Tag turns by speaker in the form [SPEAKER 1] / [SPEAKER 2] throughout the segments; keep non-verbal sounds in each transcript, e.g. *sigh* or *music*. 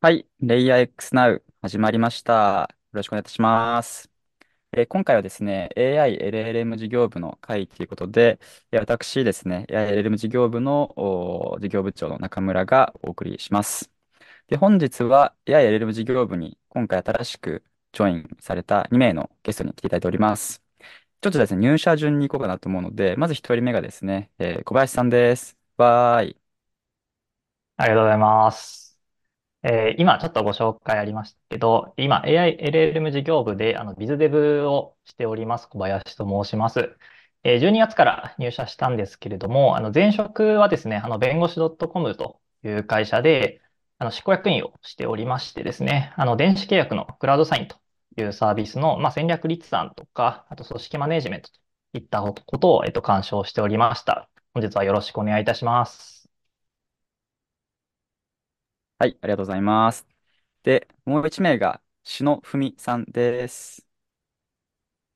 [SPEAKER 1] はい、レイヤー X Now 始まりました。よろしくお願いいたします。えー今回はですね、AI、LLM 事業部の会ということで、私ですね、AI、LLM 事業部のお事業部長の中村がお送りします。で、本日は AI、LLM 事業部に今回新しくジョインされた2名のゲストに来ていただいております。ちょっとですね、入社順に行こうかなと思うので、まず1人目がですね、えー小林さんです。わーい。
[SPEAKER 2] ありがとうございます。えー今ちょっとご紹介ありましたけど、今 AI、LLM 事業部であのビズデブをしております小林と申します。えー12月から入社したんですけれども、あの前職はですね、あの弁護士 .com という会社で、あの執行役員をしておりましてですね、あの電子契約のクラウドサインというサービスの、まあ、戦略立案とか、あと組織マネジメントといったことを、えっと、鑑賞しておりました。本日はよろしくお願いいたします。
[SPEAKER 1] はい、ありがとうございます。で、もう1名が篠文さんです。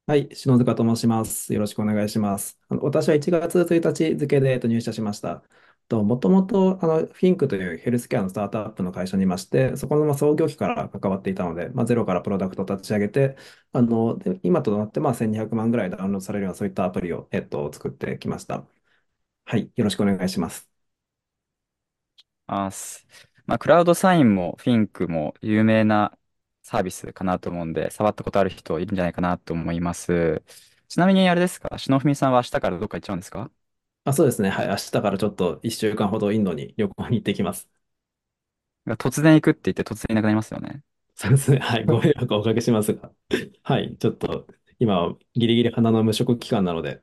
[SPEAKER 3] はい、篠塚と申します。よろしくお願いします。あの私は1月1日付で、えっと、入社しました。と、もともと、あの、フィンクというヘルスケアのスタートアップの会社にいまして、そこのまあ創業期から関わっていたので、まあ、ゼロからプロダクトを立ち上げて、あの、で今となって、まあ、1200万ぐらいダウンロードされるような、そういったアプリを、えっと、作ってきました。はい、よろしくお願いします。
[SPEAKER 1] あす。まあ、クラウドサインもフィンクも有名なサービスかなと思うんで、触ったことある人いるんじゃないかなと思います。ちなみにあれですか、篠文さんは明日からどっか行っちゃうんですか？
[SPEAKER 3] あ、そうですね。はい、明日からちょっと1週間ほどインドに旅行に行ってきます。
[SPEAKER 1] 突然行くって言って突然いなくなりますよね。
[SPEAKER 3] そうですね。はい。ご迷惑をおかけしますが。はい。ちょっと、今はギリギリ鼻の無職期間なので、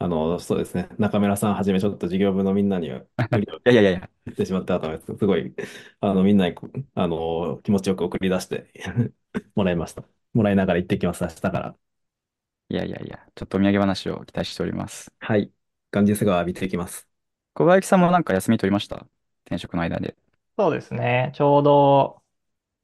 [SPEAKER 3] あの、そうですね。中村さんはじめちょっと事業部のみんなには無理を
[SPEAKER 1] いやいやいやいや、
[SPEAKER 3] 言ってしまったと思います。すごい、あの、みんなにこ、あの、気持ちよく送り出して *laughs* もらいました。もらいながら行ってきます。明日から。
[SPEAKER 1] いやいやいや、ちょっとお土産話を期待しております。
[SPEAKER 3] はい。ガンジス川浴びていきます。
[SPEAKER 1] 小林さんもなんか休み取りました？転職の間で。
[SPEAKER 2] そうですね。ちょうど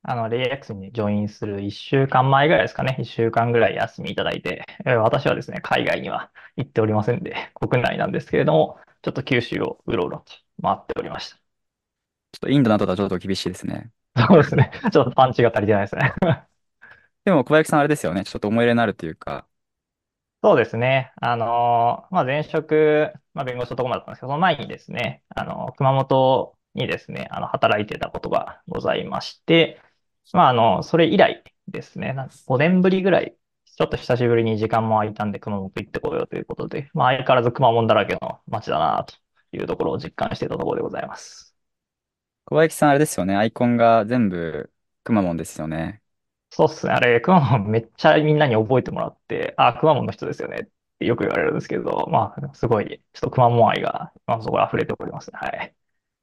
[SPEAKER 2] あの、レイヤックスにジョインする1週間前ぐらいですかね。1週間ぐらい休みいただいて、えー私はですね、海外には行っておりませんで、国内なんですけれども、ちょっと九州をうろうろと回っておりまし
[SPEAKER 1] ちょっとインドなどだとちょっと厳しいですね。
[SPEAKER 2] た。そうですね。ちょっとパンチが足りてないですね。*laughs*
[SPEAKER 1] でも小林さんあれですよね。ちょっと思い入れのあるというか、
[SPEAKER 2] そうですね。あのーまあ、前職、まあ、弁護士のところだったんですけど、その前にですね、あの、熊本にですね、あの、働いてたことがございまして、まあ、あの、それ以来ですね、なんか5年ぶりぐらい、ちょっと久しぶりに時間も空いたんで、熊本行ってこようということで、まあ、相変わらず熊本だらけの街だな、というところを実感していたところでございます。
[SPEAKER 1] 小林さんあれですよね。アイコンが全部くまモンですよね。
[SPEAKER 2] そうっすね。あれ、熊本めっちゃみんなに覚えてもらって、あ、熊本の人ですよねってよく言われるんですけど、まあ、すごい、ちょっと熊本愛が、まあ、そこに溢れておりますね。はい。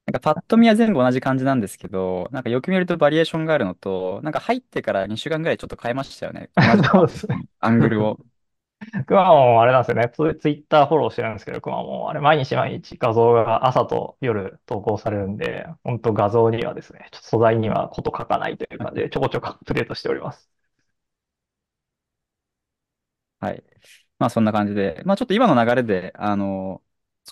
[SPEAKER 1] なんかパッと見は全部同じ感じなんですけど、なんかよく見るとバリエーションがあるのと、なんか入ってから2週間ぐらいちょっと変えましたよね。*laughs* 同じ
[SPEAKER 2] そうですね。
[SPEAKER 1] アングルを。
[SPEAKER 2] くまモン、あれなんですよね。ツ、ツイッターフォローしてるんですけど、くまモン、あれ、毎日毎日画像が朝と夜投稿されるんで、本当画像にはですね、ちょっと素材にはこと書かないという感じで、ちょこちょこアップデートしております。
[SPEAKER 1] はい。まあそんな感じで、まあちょっと今の流れで、あの、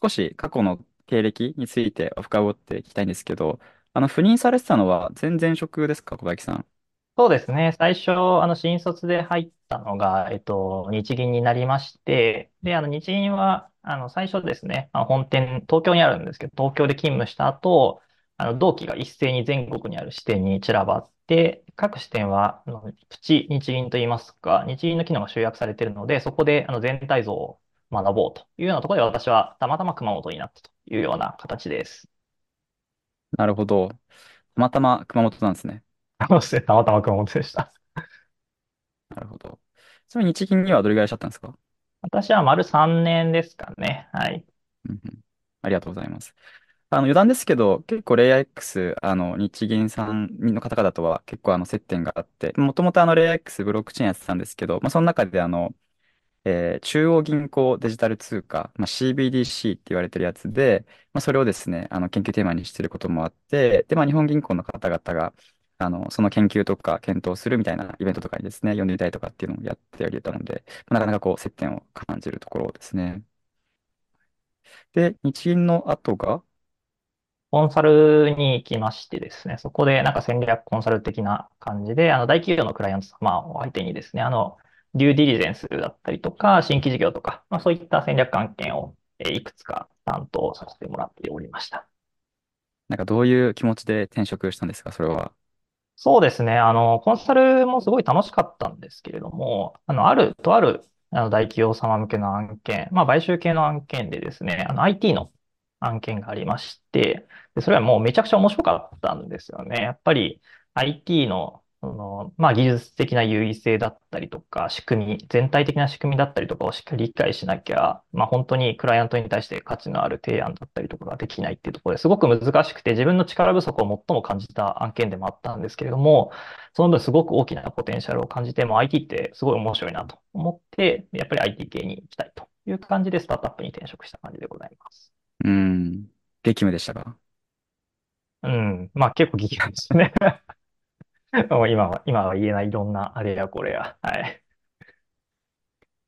[SPEAKER 1] 少し過去の経歴について深掘っていきたいんですけど、あの、赴任されてたのは前々職ですか、小林さん？
[SPEAKER 2] そうですね。最初、あの、新卒で入ったのが、えっと、日銀になりまして、で、あの、日銀は、あの、最初ですね、あの本店、東京にあるんですけど、東京で勤務した後、あの、同期が一斉に全国にある支店に散らばって、各支店は、あの、プチ日銀といいますか、日銀の機能が集約されているので、そこで、あの、全体像を学ぼうというようなところで、私はたまたま熊本になったというような形です。
[SPEAKER 1] なるほど。たまたま熊本なんですね。
[SPEAKER 2] そしてたまたま熊本でした。
[SPEAKER 1] なるほど。ちなみに日銀にはどれぐらいいらっしゃったんですか？
[SPEAKER 2] 私は丸3年ですかね。はい。
[SPEAKER 1] うんうんありがとうございます。あの余談ですけど、結構レイヤー X、あの日銀さんの方々とは結構あの接点があって、もともとあのレイヤー X ブロックチェーンやってたんですけど、まあ、その中であの、えー中央銀行デジタル通貨、まあ、CBDC って言われてるやつで、まあ、それをですね、あの研究テーマにしてることもあって、で、まあ、日本銀行の方々が、あの、その研究とか検討するみたいなイベントとかにですね、呼んでみたいとかっていうのをやっておりたので、まあなかなかこう接点を感じるところですね。で、日銀の後が、
[SPEAKER 2] コンサルに行きましてですね、そこでなんか戦略コンサル的な感じで、あの、大企業のクライアント様を相手にですね、あの、デューディリジェンスだったりとか、新規事業とか、まあそういった戦略案件をえーいくつか担当させてもらっておりました。
[SPEAKER 1] なんかどういう気持ちで転職したんですか、それは。
[SPEAKER 2] そうですね。あの、コンサルもすごい楽しかったんですけれども、あの、ある、とある、あの、大企業様向けの案件、まあ、買収系の案件でですね、あの、IT の案件がありまして、で、それはもうめちゃくちゃ面白かったんですよね。やっぱり IT のその、まあ、技術的な優位性だったりとか、仕組み、全体的な仕組みだったりとかをしっかり理解しなきゃ、まあ、本当にクライアントに対して価値のある提案だったりとかができないっていうところですごく難しくて、自分の力不足を最も感じた案件でもあったんですけれども、その分すごく大きなポテンシャルを感じて、もう IT ってすごい面白いなと思って、やっぱり IT 系に行きたいという感じでスタートアップに転職した感じでございます。
[SPEAKER 1] うん。激務でしたか？
[SPEAKER 2] うん。まあ結構激務ですね *laughs* もう今は、今は言えないいろんなあれやこれや。はい。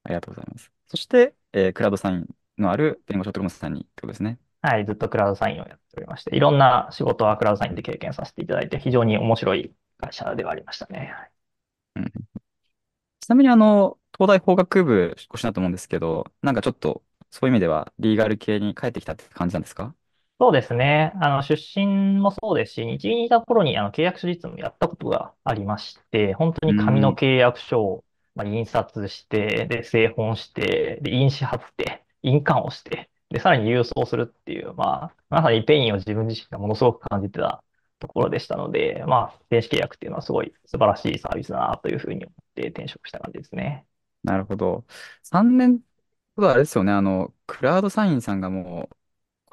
[SPEAKER 1] ありがとうございます。そして、えークラウドサインのある弁護士男のさんにってことですね。
[SPEAKER 2] はい。ずっとクラウドサインをやっておりまして、いろんな仕事はクラウドサインで経験させていただいて、非常に面白い会社ではありましたね。はい
[SPEAKER 1] うん、ちなみに、あの、東大法学部ごしだと思うんですけど、なんかちょっと、そういう意味では、リーガル系に帰ってきたって感じなんですか？
[SPEAKER 2] そうですね。あの、出身もそうですし、日銀にいた頃にあの契約書実務やったことがありまして、本当に紙の契約書を、まあ、印刷して、で、製本して、で、印紙貼って、印鑑をして、で、さらに郵送するっていう、まあ、まさにペインを自分自身がものすごく感じてたところでしたので、まあ、電子契約っていうのはすごい素晴らしいサービスだなというふうに思って転職した感じですね。
[SPEAKER 1] なるほど。3年ほどあれですよね。あの、クラウドサインさんがもう、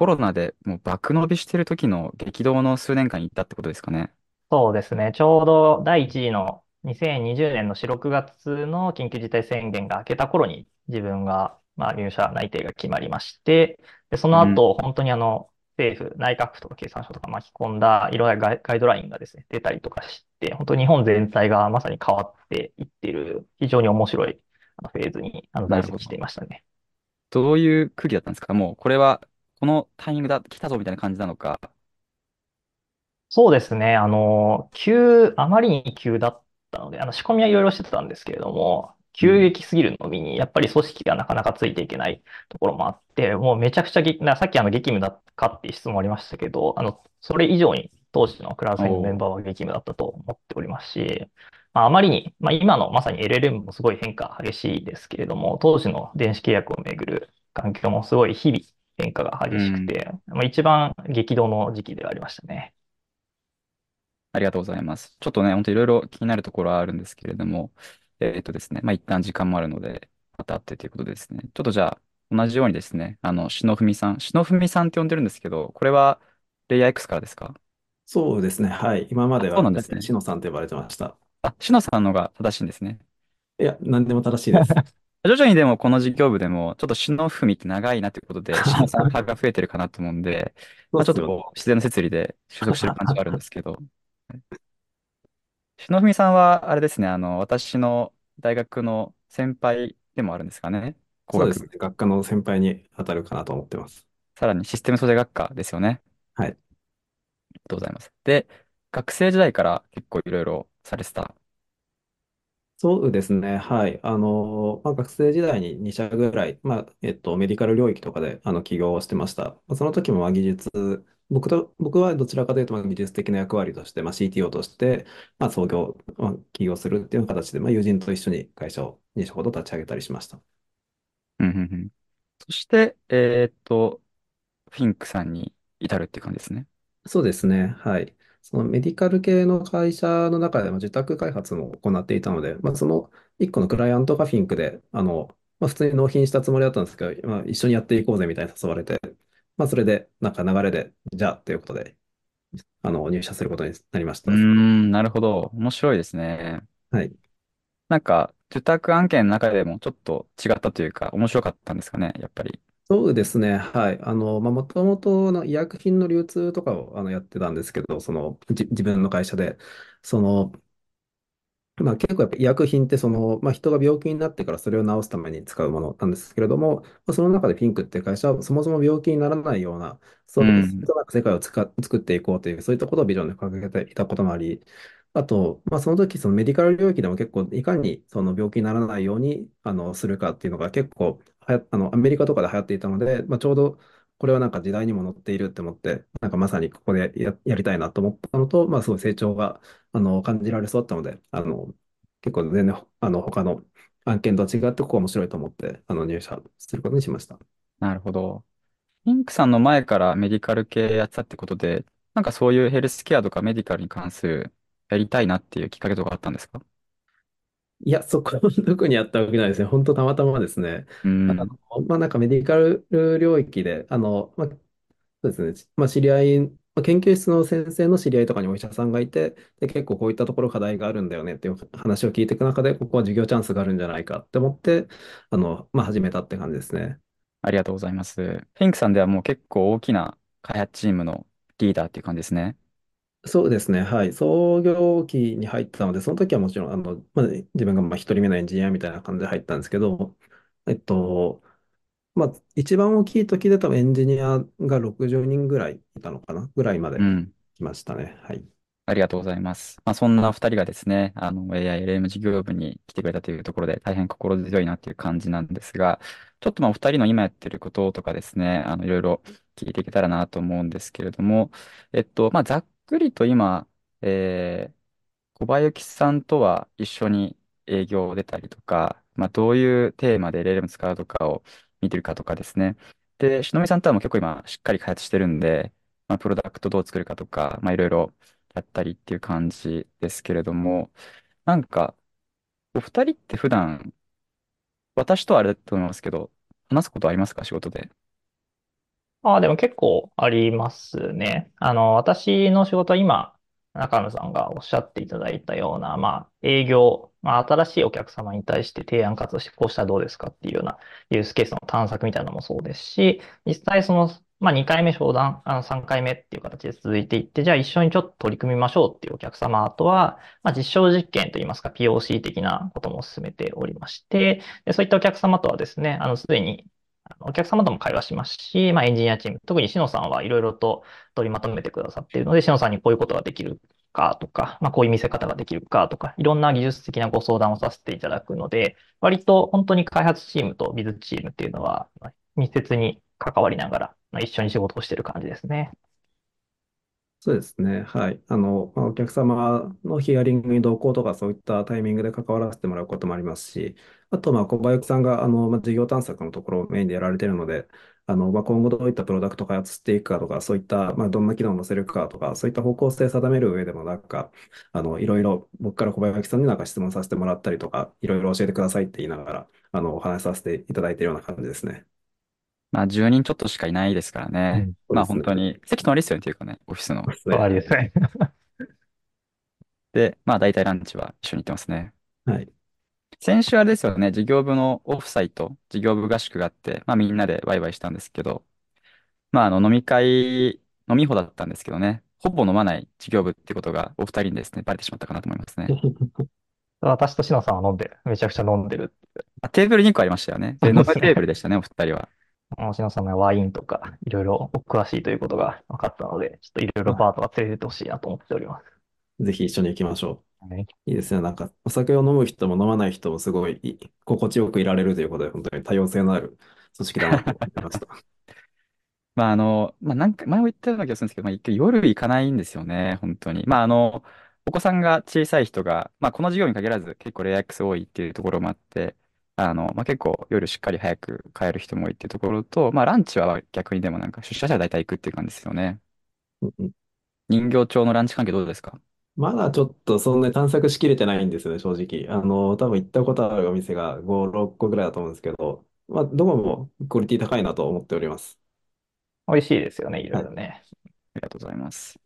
[SPEAKER 1] コロナでもう爆伸びしてる時の激動の数年間に行ったってことですかね。
[SPEAKER 2] そうですね。ちょうど第1次の2020年の4、6月の緊急事態宣言が明けた頃に自分が、まあ、入社内定が決まりまして、で、その
[SPEAKER 1] うん。
[SPEAKER 2] 後、本当にあの、政府、内閣府とか経産省とか巻き込んだいろんなガイガイドラインがですね、出たりとかして、本当に日本全体がまさに変わっていっている、非常に面白いあのフェーズにあの在籍してい
[SPEAKER 1] ど。
[SPEAKER 2] ましたね。
[SPEAKER 1] どういう空気だったんですか？もう、これは、このタイミングだ、来たぞみたいな感じなのか。
[SPEAKER 2] そうですね。あの、急、あまりに急だったので、あの、仕込みはいろいろしてたんですけれども、急。激すぎるのみに、やっぱり組織がなかなかついていけないところもあって、もうめちゃくちゃ、さっきあの激務だったかっていう質問ありましたけど、あの、それ以上に当時のクラウドサインのメンバーは激務だったと思っておりますし、まあ、あまりに、まあ、今のまさに LLM もすごい変化激しいですけれども、当時の電子契約をめぐる環境もすごい日々変化が激しく
[SPEAKER 1] うん。
[SPEAKER 2] て、まあ、一番激動の時期ではありましたね。
[SPEAKER 1] ありがとうございます。ちょっとね、本当いろいろ気になるところはあるんですけれども、えっとですね、まあ一旦時間もあるので、また会ってということでですね、ちょっとじゃあ、同じようにですね、あの、篠文さん、篠文さんって呼んでるんですけど、これはレイヤー X からですか？
[SPEAKER 3] そうですね。はい。今ま
[SPEAKER 1] あ、
[SPEAKER 3] では、
[SPEAKER 1] そうなんですね。
[SPEAKER 3] しのさんと呼ばれてました。
[SPEAKER 1] あ、篠さんのが正しいんですね。
[SPEAKER 3] いや、何でも正しいです。*laughs*
[SPEAKER 1] 徐々にでもこの事業部でも、ちょっと篠文って長いなということで、篠さん派が増えてるかなと思うんで、まあ、ちょっと。こう自然の摂理で収束してる感じがあるんですけど、*laughs* 篠文さんは、あれですね、あの、私の大学の先輩でもあるんですかね？
[SPEAKER 3] そうですね。学科の先輩に当たるかなと思ってます。
[SPEAKER 1] さらにシステム素材学科ですよね。
[SPEAKER 3] はい。
[SPEAKER 1] ありがとうございます。で、学生時代から結構いろいろされてた。
[SPEAKER 3] そうですね。はい。あの、まあ、学生時代に2社ぐらい、まあ、えっと、メディカル領域とかで、あの、起業をしてました。まあ、その時も、まあ、技術、僕と、僕はどちらかというと、まあ、技術的な役割として、まあ、CTO として、まあ、創業、まあ、起業するっていう形で、まあ、友人と一緒に会社を2社ほど立ち上げたりしました。
[SPEAKER 1] うんうんうん。そして、えーっと、フィンクさんに至るっていう感じですね。
[SPEAKER 3] そうですね。はい。そのメディカル系の会社の中でも受託開発も行っていたので、まあ、その一個のクライアントがフィンクで、あの、まあ、普通に納品したつもりだったんですけど、まあ、一緒にやっていこうぜみたいに誘われて、まあ、それで、なんか流れで、じゃあ、ということで、あの、入社することになりました。
[SPEAKER 1] ん、なるほど。面白いですね。
[SPEAKER 3] はい。
[SPEAKER 1] なんか、受託案件の中でもちょっと違ったというか、面白かったんですかね、やっぱり。
[SPEAKER 3] そうですね。はい。あの、まあ、もともとの医薬品の流通とかをあのやってたんですけど、その、じ、自分の会社で、その、まあ、結構やっぱ医薬品ってその、まあ、人が病気になってからそれを治すために使うものなんですけれども、まあ、その中でピンクっていう会社はそもそも病気にならないような、そう、い
[SPEAKER 1] うん。
[SPEAKER 3] うなんか世界をつか作っていこうという、そういったことをビジョンで掲げていたこともあり、あと、まあ、その時そのメディカル領域でも結構いかにその病気にならないようにあのするかっていうのが結構はやあのアメリカとかで流行っていたので、まあ、ちょうどこれはなんか時代にも乗っているって思って、なんかまさにここでや、やりたいなと思ったのと、まあ、すごい成長があの感じられそうだったので、あの結構全然、あの、他の案件とは違って、ここは面白いと思って、あの、入社することにしました。
[SPEAKER 1] なるほど。ピンクさんの前からメディカル系やってたってことで、なんかそういうヘルスケアとかメディカルに関するやりたいなっていうきっかけとかあったんですか？
[SPEAKER 3] いや、そこは特にやったわけないですね。本当たまたまですね。
[SPEAKER 1] う
[SPEAKER 3] あの、
[SPEAKER 1] ん。
[SPEAKER 3] まあ、なんかメディカル領域で、あの、まあ、そうですね。まあ、知り合い、まあ、研究室の先生の知り合いとかにお医者さんがいて、で、結構こういったところ課題があるんだよねっていう話を聞いていく中で、ここは授業チャンスがあるんじゃないかって思って、あの、まあ、始めたって感じですね。
[SPEAKER 1] ありがとうございます。ピンクさんではもう結構大きな開発チームのリーダーっていう感じですね。
[SPEAKER 3] そうですね。はい。創業期に入ったので、その時はもちろん、あの、まあ、自分がまあ一人目のエンジニアみたいな感じで入ったんですけど、えっと、まあ、一番大きい時で多分エンジニアが60人ぐらいいたのかなぐらいまで
[SPEAKER 1] うん。
[SPEAKER 3] 来ましたね。はい。
[SPEAKER 1] ありがとうございます。まあ、そんな二人がですね、あの AI、LM 事業部に来てくれたというところで大変心強いなという感じなんですが、ちょっとまあお二人の今やってることとかですね、あのいろいろ聞いていけたらなと思うんですけれども、えっと、まあ、ざっくりと今、えー小林さんとは一緒に営業を出たりとか、まあ、どういうテーマで LLM 使うとかを見てるかとかですね。で、篠見さんとはもう結構今しっかり開発してるんで、まあ、プロダクトどう作るかとか、まあ、いろいろやったりっていう感じですけれども、なんか、お二人って普段、私とはあれだと思いますけど、話すことありますか？仕事で。
[SPEAKER 2] ああ、でも結構ありますね。あの、私の仕事は今、中野さんがおっしゃっていただいたような、まあ、営業、まあ、新しいお客様に対して提案活動して、こうしたらどうですかっていうようなユースケースの探索みたいなのもそうですし、実際その、まあ、2回目商談、あの、3回目っていう形で続いていって、じゃあ一緒にちょっと取り組みましょうっていうお客様とは、まあ、実証実験といいますか、POC 的なことも進めておりまして、でそういったお客様とはですね、あの、すでにお客様とも会話しますし、まあ、エンジニアチーム、特にしのさんはいろいろと取りまとめてくださっているので、篠さんにこういうことができるかとか、まあ、こういう見せ方ができるかとか、いろんな技術的なご相談をさせていただくので、割と本当に開発チームとビズチームっていうのは密接に関わりながら、一緒に仕事をしている感じですね。
[SPEAKER 3] そうですね。はい。あの、まあお客様のヒアリングに同行とかそういったタイミングで関わらせてもらうこともありますし、あと、まあ、小林さんが、あの、まあ、事業探索のところをメインでやられているので、あの、まあ、今後どういったプロダクト開発していくかとか、そういった、まあ、どんな機能を載せるかとか、そういった方向性を定める上でも、なんか、あの、いろいろ僕から小林さんになんか質問させてもらったりとか、いろいろ教えてくださいって言いながら、あの、お話しさせていただいているような感じですね。
[SPEAKER 1] まあ、10人ちょっとしかいないですからね。
[SPEAKER 2] うん。
[SPEAKER 1] まあ、
[SPEAKER 3] そうです
[SPEAKER 1] 当に、席隣ですよね、というかね、オフィスの。
[SPEAKER 2] 終
[SPEAKER 3] そうですね。
[SPEAKER 2] わりですね。
[SPEAKER 1] で、まあ、大体ランチは一緒に行ってますね。
[SPEAKER 3] はい。
[SPEAKER 1] 先週あれですよね、事業部のオフサイト、事業部合宿があって、まあみんなでワイワイしたんですけど、まああの飲み会、飲み放だったんですけどね、ほぼ飲まない事業部ってことがお二人にですね、バレてしまったかなと思いますね。*laughs*
[SPEAKER 2] 私としのさんは飲んで、めちゃくちゃ飲んでる。
[SPEAKER 1] あ、テーブル2個ありましたよね。で、飲むテーブルでしたね、お二人は。
[SPEAKER 2] あのしのさんがワインとか、いろいろお詳しいということが分かったので、ちょっといろいろ
[SPEAKER 3] あ
[SPEAKER 2] バーとか連れてってほしいなと思っております。
[SPEAKER 3] ぜひ一緒に行きましょ
[SPEAKER 2] はい。
[SPEAKER 3] う。いいですね。なんか、お酒を飲む人も飲まない人もすごい心地よくいられるということで、本当に多様性のある組織だなと思いました。*laughs*
[SPEAKER 1] まああの、まあなんか前も言ったような気がするんですけど、まあ一回夜行かないんですよね、本当に。まああの、お子さんが小さい人が、まあこの授業に限らず結構レイアックス多いっていうところもあって、あの、まあ結構夜しっかり早く帰る人も多いっていうところと、まあランチは逆にでもなんか出社者は大体行くっていう感じですよね。
[SPEAKER 3] うんうん
[SPEAKER 1] 人形町のランチ関係どうですか？
[SPEAKER 3] まだちょっとそんなに探索しきれてないんですよね、正直。あの、多分行ったことあるお店が5、6個ぐらいだと思うんですけど、まあ、どこもクオリティ高いなと思っております。
[SPEAKER 2] 美味しいですよね、いろ
[SPEAKER 3] はい。
[SPEAKER 2] いろね。
[SPEAKER 1] ありがとうございます。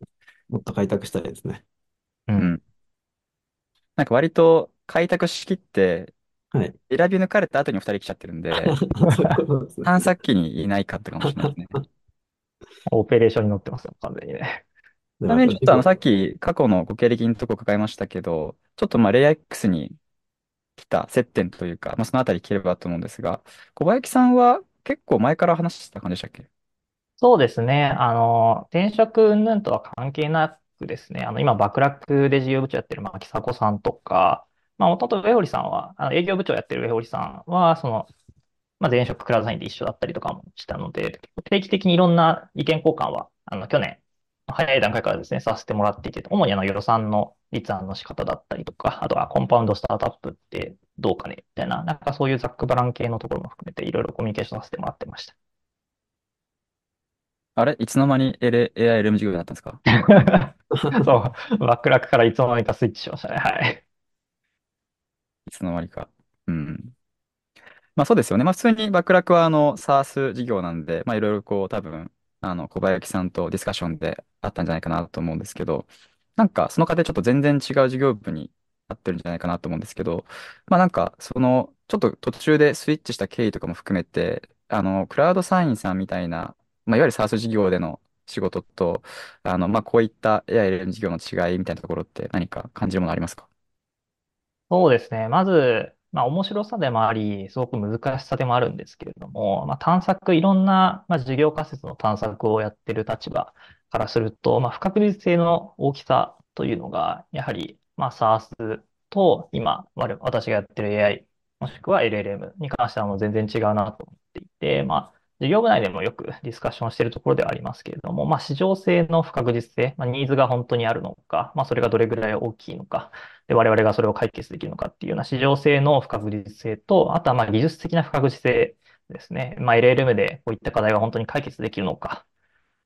[SPEAKER 3] もっと開拓したいですね。
[SPEAKER 2] うん。
[SPEAKER 1] うん。なんか割と開拓しきって、
[SPEAKER 3] はい。
[SPEAKER 1] 選び抜かれた後に二人来ちゃってるんで、
[SPEAKER 3] そういうことですね。
[SPEAKER 1] 探索機にいないかったかもしれないですね。
[SPEAKER 2] オペレーションに乗ってますよ、完全にね。
[SPEAKER 1] ちなみにちょっとあの、さっき過去のご経歴のとこ伺いましたけど、ちょっとまあ、レイヤー X に来た接点というか、まあ、そのあたり聞ければと思うんですが、小林さんは結構前から話してた感じでしたっけ？
[SPEAKER 2] そうですね。あの、転職云々とは関係なくですね、あの、今、バクラックで事業部長やってる牧迫さんとか、まあ、もともと上堀さんは、あの営業部長やってる上堀さんは、その、まあ、前職クラウドサインで一緒だったりとかもしたので、定期的にいろんな意見交換は、あの、去年、早い段階からですね、させてもらっていて、主にあの、予算の立案の仕方だったりとか、あとはコンパウンドスタートアップってどうかね、みたいな、なんかそういうざっくばらん系のところも含めて、いろいろコミュニケーションさせてもらってました。
[SPEAKER 1] あれ？いつの間に L AILM 授業になったんですか？*laughs*
[SPEAKER 2] そう、*laughs* バックラックからいつの間にかスイッチしましたね。はい。
[SPEAKER 1] いつの間にか。うん。まあそうですよね。まあ普通にバックラックはあの SaaS 事業なんで、まあいろいろこう多分、あの小林さんとディスカッションであったんじゃないかなと思うんですけど、なんかその過程ちょっと全然違う事業部になってるんじゃないかなと思うんですけど、まあなんかそのちょっと途中でスイッチした経緯とかも含めて、あのクラウドサインさんみたいな、まあいわゆる SaaS 事業での仕事と、あのまあこういった AI 事業の違いみたいなところって何か感じるものありますか？
[SPEAKER 2] そうですね。まず、まあ面白さでもあり、すごく難しさでもあるんですけれども、まあ探索、いろんな、まあ、事業仮説の探索をやってる立場からすると、まあ不確実性の大きさというのが、やはり、まあ SaaS と今、私がやってる AI、もしくは LLM に関してはもう全然違うなと思っていて、まあ事業部内でもよく *laughs* ディスカッションしているところではありますけれども、まあ、市場性の不確実性、まあ、ニーズが本当にあるのか、まあ、それがどれぐらい大きいのか、で、我々がそれを解決できるのかっていうような市場性の不確実性と、あとはまあ技術的な不確実性ですね。まあ、LLM でこういった課題が本当に解決できるのか、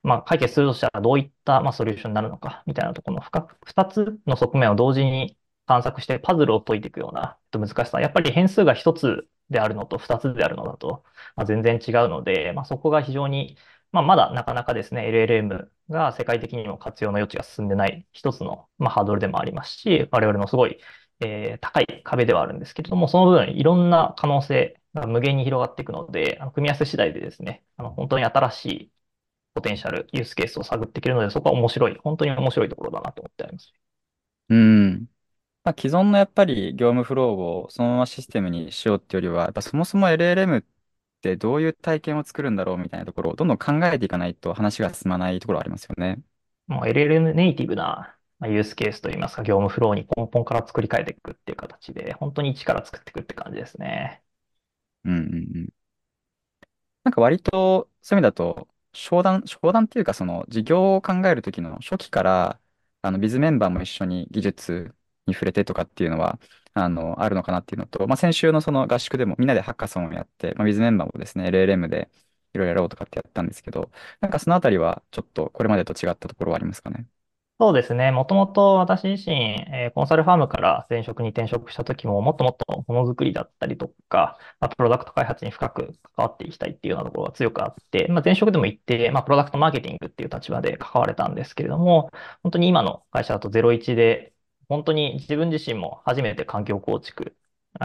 [SPEAKER 2] まあ、解決するとしたらどういったまあソリューションになるのか、みたいなところの2つの側面を同時に探索してパズルを解いていくような難しさ。やっぱり変数が1つであるのと2つであるのだと、まあ、全然違うので、まあ、そこが非常に、まあ、まだなかなかですね、LLM が世界的にも活用の余地が進んでない一つの、まあ、ハードルでもありますし、我々のすごい、えー、高い壁ではあるんですけれども、その分いろんな可能性が無限に広がっていくので、あの組み合わせ次第でですね、あの本当に新しいポテンシャル、ユースケースを探っていけるので、そこは面白い、本当に面白いところだなと思ってあります。
[SPEAKER 1] うん。まあ、既存のやっぱり業務フローをそのままシステムにしようっていうよりは、やっぱそもそも LLM ってどういう体験を作るんだろうみたいなところをどんどん考えていかないと話が進まないところはありますよね。
[SPEAKER 2] もう LLM ネイティブなまあユースケースといいますか、業務フローに根本から作り変えていくっていう形で、本当に一から作っていくって感じですね。
[SPEAKER 1] うんうんうん。なんか割とそういう意味だと、商談、商談っていうかその事業を考えるときの初期から、あのビズメンバーも一緒に技術に触れてとかっていうのは、あの、あるのかなっていうのと、まあ、先週のその合宿でもみんなでハッカソンをやって、まあ、Wiz メンバーもですね、LLM でいろいろやろうとかってやったんですけど、なんかそのあたりはちょっとこれまでと違ったところはありますかね？
[SPEAKER 2] そうですね。もともと私自身、えーコンサルファームから前職に転職した時も、もっともっとものづくりだったりとか、まあ、プロダクト開発に深く関わっていきたいっていうようなところが強くあって、まあ、前職でも行って、まあ、プロダクトマーケティングっていう立場で関われたんですけれども、本当に今の会社だと01で、本当に自分自身も初めて環境構築、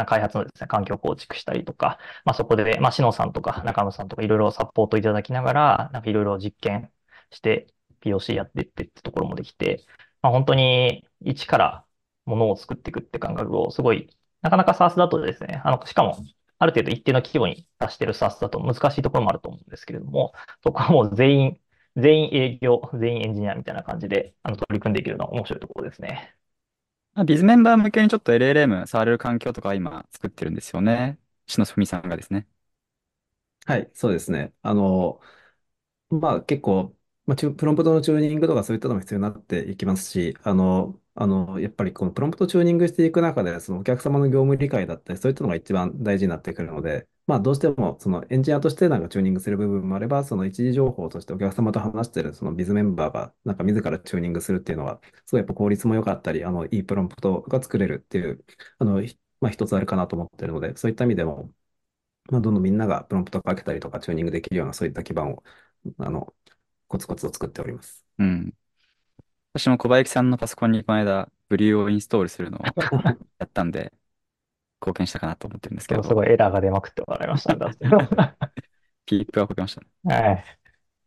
[SPEAKER 2] 開発のですね、環境構築したりとか、まあ、そこで、まあ、篠さんとか中野さんとかいろいろサポートいただきながら、なんかいろいろ実験して、POC やってってってところもできて、まあ、本当に一からものを作っていくって感覚をすごい、なかなか SaaS だとですね、あの、しかも、ある程度一定の規模に達してる SaaS だと難しいところもあると思うんですけれども、そこはもう全員、全員営業、全員エンジニアみたいな感じで、あの、取り組んでいけるのは面白いところですね。
[SPEAKER 1] あ、ビズメンバー向けにちょっと LLM 触れる環境とか今作ってるんですよね。篠文さんがですね。
[SPEAKER 3] はい、そうですね。あの、まあ結構、まあ、プロンプトのチューニングとかそういったのも必要になっていきますし、あの、あの、やっぱりこのプロンプトチューニングしていく中で、そのお客様の業務理解だったり、そういったのが一番大事になってくるので、まあどうしてもそのエンジニアとしてなんかチューニングする部分もあれば、その一次情報としてお客様と話しているそのビズメンバーがなんか自らチューニングするっていうのは、すごいやっぱ効率も良かったり、あの、いいプロンプトが作れるっていう、あの、まあ一つあるかなと思ってるので、そういった意味でも、まあ、どんどんみんながプロンプトかけたりとかチューニングできるようなそういった基盤をあのコツコツと作っております。
[SPEAKER 1] うん。私も小林さんのパソコンにこの間、ブリューをインストールするのを *laughs* やったんで、貢献したかなと思ってるんですけど、
[SPEAKER 2] すごいエラーが出まくって笑いましたね。だって
[SPEAKER 1] ピープがこけましたね。
[SPEAKER 2] はい。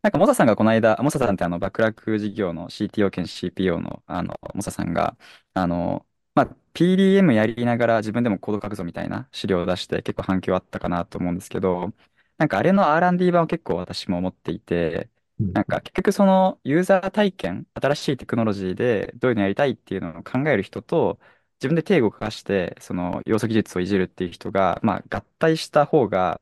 [SPEAKER 1] なんか、モサさんがこの間、モサさんってあの、バックラック事業の CTO 兼 CPO の、あの、モサさんが、あの、まあ、PDM やりながら自分でもコード書くぞみたいな資料を出して結構反響あったかなと思うんですけど、なんかあれの R&D 版を結構私も思っていて、なんか結局そのユーザー体験、新しいテクノロジーでどういうのやりたいっていうのを考える人と、自分で手を動かして、その要素技術をいじるっていう人が、まあ合体した方が、